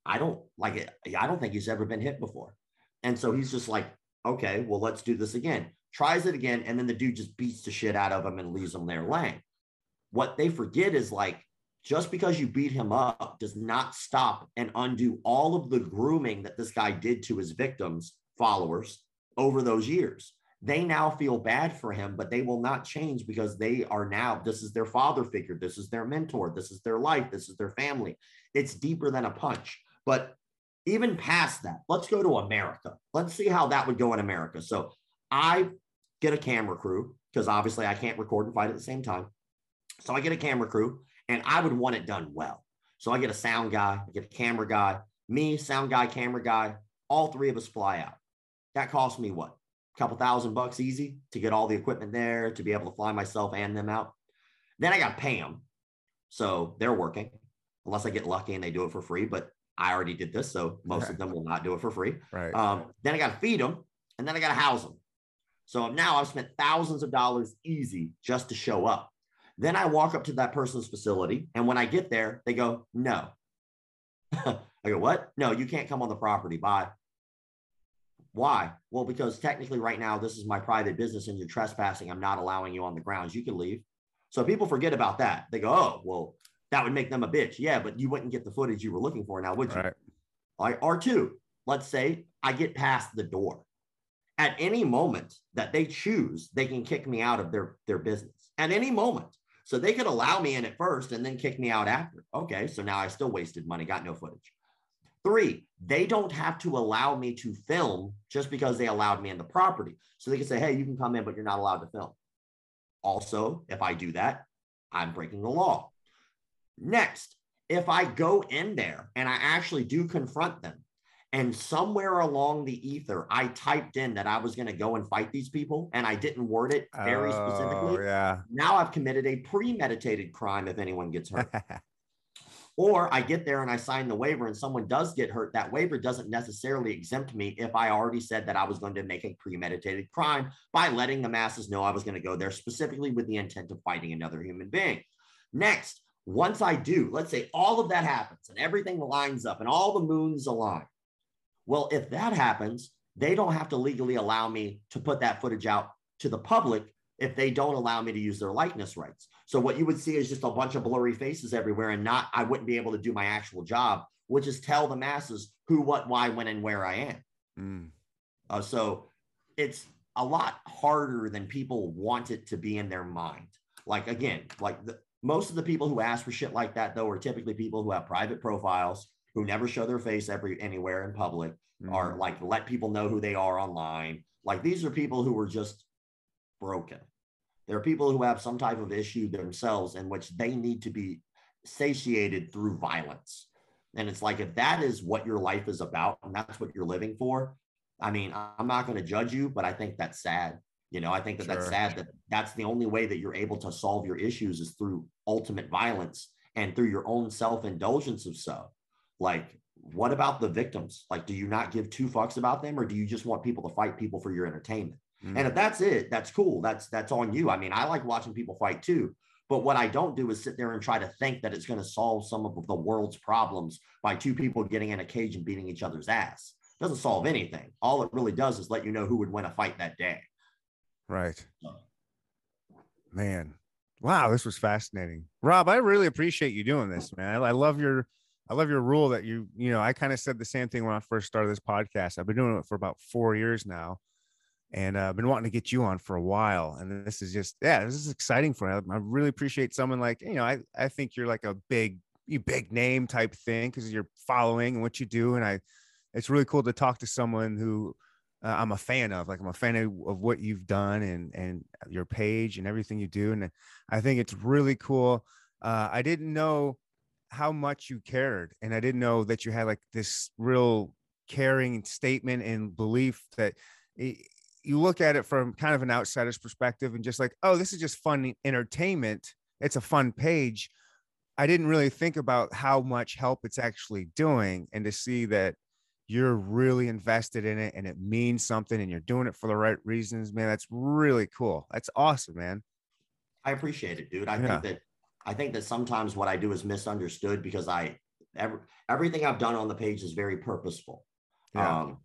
C: I don't like it. I don't think he's ever been hit before. And so he's just like, okay, well, let's do this again. Tries it again, and then the dude just beats the shit out of him and leaves him there laying. What they forget is like, just because you beat him up does not stop and undo all of the grooming that this guy did to his victims, followers over those years. They now feel bad for him, but they will not change because they are now, this is their father figure, this is their mentor, this is their life, this is their family. It's deeper than a punch. But even past that, let's go to America. Let's see how that would go in America. So I get a camera crew because obviously I can't record and fight at the same time. So I get a camera crew and I would want it done well. So I get a sound guy, I get a camera guy, me, sound guy, camera guy, all three of us fly out. That cost me what? A couple thousand bucks easy to get all the equipment there, to be able to fly myself and them out. Then I got to pay them. So they're working, unless I get lucky and they do it for free. But I already did this. So most of them will not do it for free.
A: right.
C: Um, then I got to feed them and then I got to house them. So now I've spent thousands of dollars easy just to show up. Then I walk up to that person's facility. And when I get there, they go, no. (laughs) I go, what? No, you can't come on the property. Bye. Why? Well, because technically, right now, this is my private business and you're trespassing. I'm not allowing you on the grounds. You can leave. So people forget about that. They go, oh, well, that would make them a bitch. Yeah, but you wouldn't get the footage you were looking for now, would you?
A: Right.
C: All right. R2, let's say I get past the door. At any moment that they choose, they can kick me out of their, their business at any moment. So they could allow me in at first and then kick me out after. Okay. So now I still wasted money, got no footage. Three, they don't have to allow me to film just because they allowed me in the property. So they can say, hey, you can come in, but you're not allowed to film. Also, if I do that, I'm breaking the law. Next, if I go in there and I actually do confront them, and somewhere along the ether, I typed in that I was going to go and fight these people, and I didn't word it very
A: Oh,
C: specifically.
A: yeah.
C: Now I've committed a premeditated crime if anyone gets hurt. (laughs) Or I get there and I sign the waiver and someone does get hurt. That waiver doesn't necessarily exempt me if I already said that I was going to make a premeditated crime by letting the masses know I was going to go there specifically with the intent of fighting another human being. Next, once I do, let's say all of that happens and everything lines up and all the moons align. Well, if that happens, they don't have to legally allow me to put that footage out to the public if they don't allow me to use their likeness rights. So what you would see is just a bunch of blurry faces everywhere and not I wouldn't be able to do my actual job, which is tell the masses who, what, why, when, and where I am.
A: Mm.
C: Uh, so it's a lot harder than people want it to be in their mind. Like again, like the, most of the people who ask for shit like that though are typically people who have private profiles who never show their face every anywhere in public or
A: Mhm.
C: like let people know who they are online. Like these are people who are just broken. There are people who have some type of issue themselves in which they need to be satiated through violence. And it's like if that is what your life is about and that's what you're living for, I mean, I'm not going to judge you, but I think that's sad. You know, I think that that's sad that that's the only way that you're able to solve your issues is through ultimate violence and through your own self indulgence of so. Like, what about the victims? Like, do you not give two fucks about them, or do you just want people to fight people for your entertainment?
A: Mm.
C: And if that's it, that's cool. That's that's on you. I mean, I like watching people fight too. But what I don't do is sit there and try to think that it's going to solve some of the world's problems by two people getting in a cage and beating each other's ass. doesn't solve anything. All it really does is let you know who would win a fight that day.
A: Right. Man. Wow, this was fascinating. Rob, I really appreciate you doing this, man. I, I love your I love your rule that you, you know, I kind of said the same thing when I first started this podcast. I've been doing it for about four years now. And uh, I've been wanting to get you on for a while. And this is just, yeah, this is exciting for me. I really appreciate someone like, you know, I, I think you're like a big, you big name type thing because you're following and what you do. And I, it's really cool to talk to someone who uh, I'm a fan of. Like I'm a fan of, of what you've done and and your page and everything you do. And I think it's really cool. Uh, I didn't know how much you cared, and I didn't know that you had like this real caring statement and belief that it, you look at it from kind of an outsider's perspective and just like, oh, this is just fun entertainment. It's a fun page. I didn't really think about how much help it's actually doing, and to see that you're really invested in it and it means something and you're doing it for the right reasons, man. That's really cool. That's awesome, man.
C: I appreciate it, dude. I
A: Yeah.
C: think that I think that sometimes what I do is misunderstood because I every, everything I've done on the page is very purposeful.
A: Yeah.
C: Um,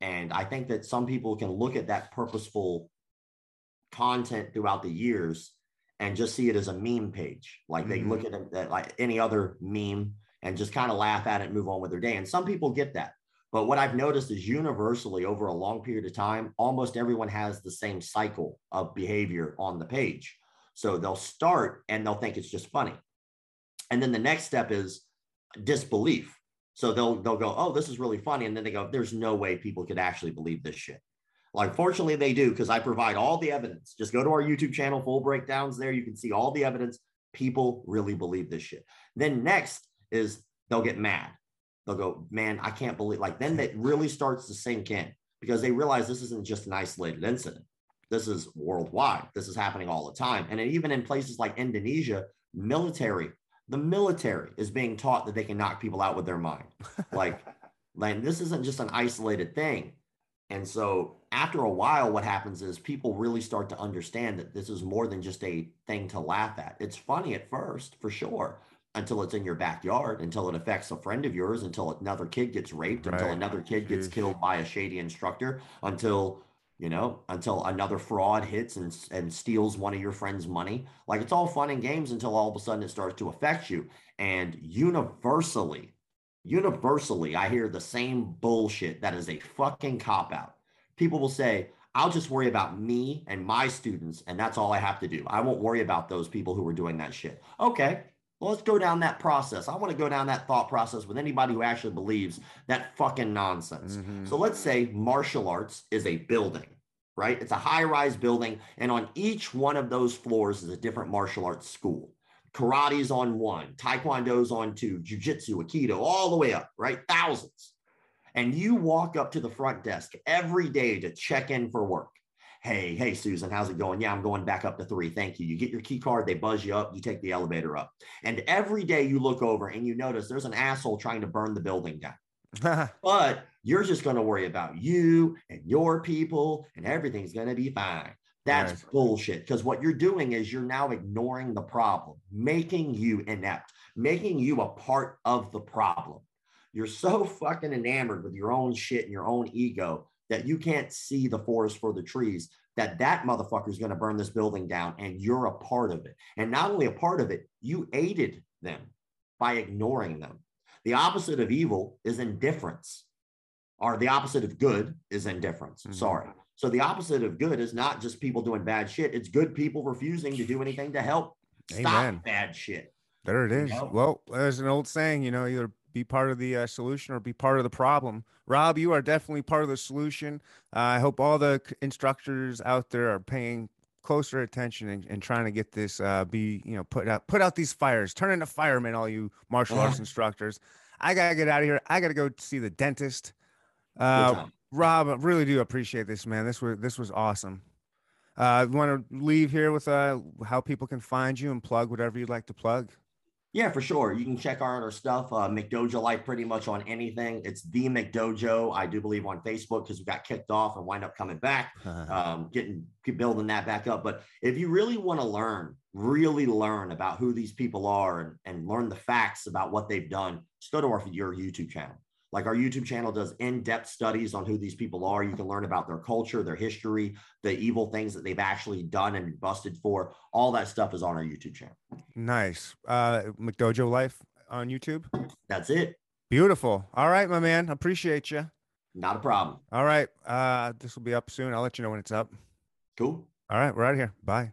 C: and I think that some people can look at that purposeful content throughout the years and just see it as a meme page. Like they
A: Mhm.
C: look at it at like any other meme and just kind of laugh at it and move on with their day. And some people get that. But what I've noticed is universally over a long period of time, almost everyone has the same cycle of behavior on the page. So they'll start and they'll think it's just funny. And then the next step is disbelief. So they'll they'll go, "Oh, this is really funny." And then they go, "There's no way people could actually believe this shit." Like fortunately they do because I provide all the evidence. Just go to our YouTube channel, full breakdowns there. You can see all the evidence. People really believe this shit. Then next is they'll get mad. They'll go, "Man, I can't believe." Like then that really starts to sink in because they realize this isn't just an isolated incident. This is worldwide. This is happening all the time. And even in places like Indonesia, military, the military is being taught that they can knock people out with their mind. (laughs) Like, like this isn't just an isolated thing. And so after a while, what happens is people really start to understand that this is more than just a thing to laugh at. It's funny at first, for sure, until it's in your backyard, until it affects a friend of yours, until another kid gets raped, until another kid gets killed by a shady instructor, until you know, until another fraud hits and, and steals one of your friends' money. Like it's all fun and games until all of a sudden it starts to affect you. And universally, universally, I hear the same bullshit that is a fucking cop out. People will say, I'll just worry about me and my students, and that's all I have to do. I won't worry about those people who are doing that shit. Okay, well, let's go down that process. I want to go down that thought process with anybody who actually believes that fucking nonsense. Mm-hmm. So let's say martial arts is a building, right? It's a high rise building, and on each one of those floors is a different martial arts school. Karate's on one, Taekwondo's on two, Jiu-Jitsu, Aikido, all the way up, right? Thousands. And you walk up to the front desk every day to check in for work. Hey, hey, Susan, how's it going? Yeah, I'm going back up to three. Thank you. You get your key card, they buzz you up, you take the elevator up. And every day you look over and you notice there's an asshole trying to burn the building down. (laughs) but you're just going to worry about you and your people, and everything's going to be fine. That's right. bullshit. Because what you're doing is you're now ignoring the problem, making you inept, making you a part of the problem. You're so (laughs) fucking enamored with your own shit and your own ego that you can't see the forest for the trees that that motherfucker is going to burn this building down and you're a part of it. And not only a part of it you aided them by ignoring them. The opposite of evil is indifference. Or the opposite of good is indifference. Mm-hmm. sorry. So the opposite of good is not just people doing bad shit. It's good people refusing to do anything to help stop bad shit.
A: There it is. You know? Well, there's an old saying, you know, either be part of the uh, solution or be part of the problem. Rob, you are definitely part of the solution. Uh, I hope all the instructors out there are paying closer attention and, and trying to get this uh, be you know put out put out these fires, turn into firemen, all you martial arts uh-huh. instructors. I gotta get out of here. I gotta go see the dentist. Uh, Rob, I really do appreciate this, man. This was this was awesome. Uh, want to leave here with uh, how people can find you and plug whatever you'd like to plug.
C: Yeah, for sure. You can check out our stuff, uh, McDojo Life, pretty much on anything. It's the McDojo, I do believe, on Facebook because we got kicked off and wind up coming back, (laughs) um, getting keep building that back up. But if you really want to learn, really learn about who these people are and, and learn the facts about what they've done, just go to our your YouTube channel. Like our YouTube channel does in-depth studies on who these people are. You can learn about their culture, their history, the evil things that they've actually done and busted for. All that stuff is on our YouTube channel.
A: Nice. Uh McDojo Life on YouTube.
C: That's it.
A: Beautiful. All right, my man. Appreciate you.
C: Not a problem.
A: All right. Uh this will be up soon. I'll let you know when it's up.
C: Cool.
A: All right, we're out of here. Bye.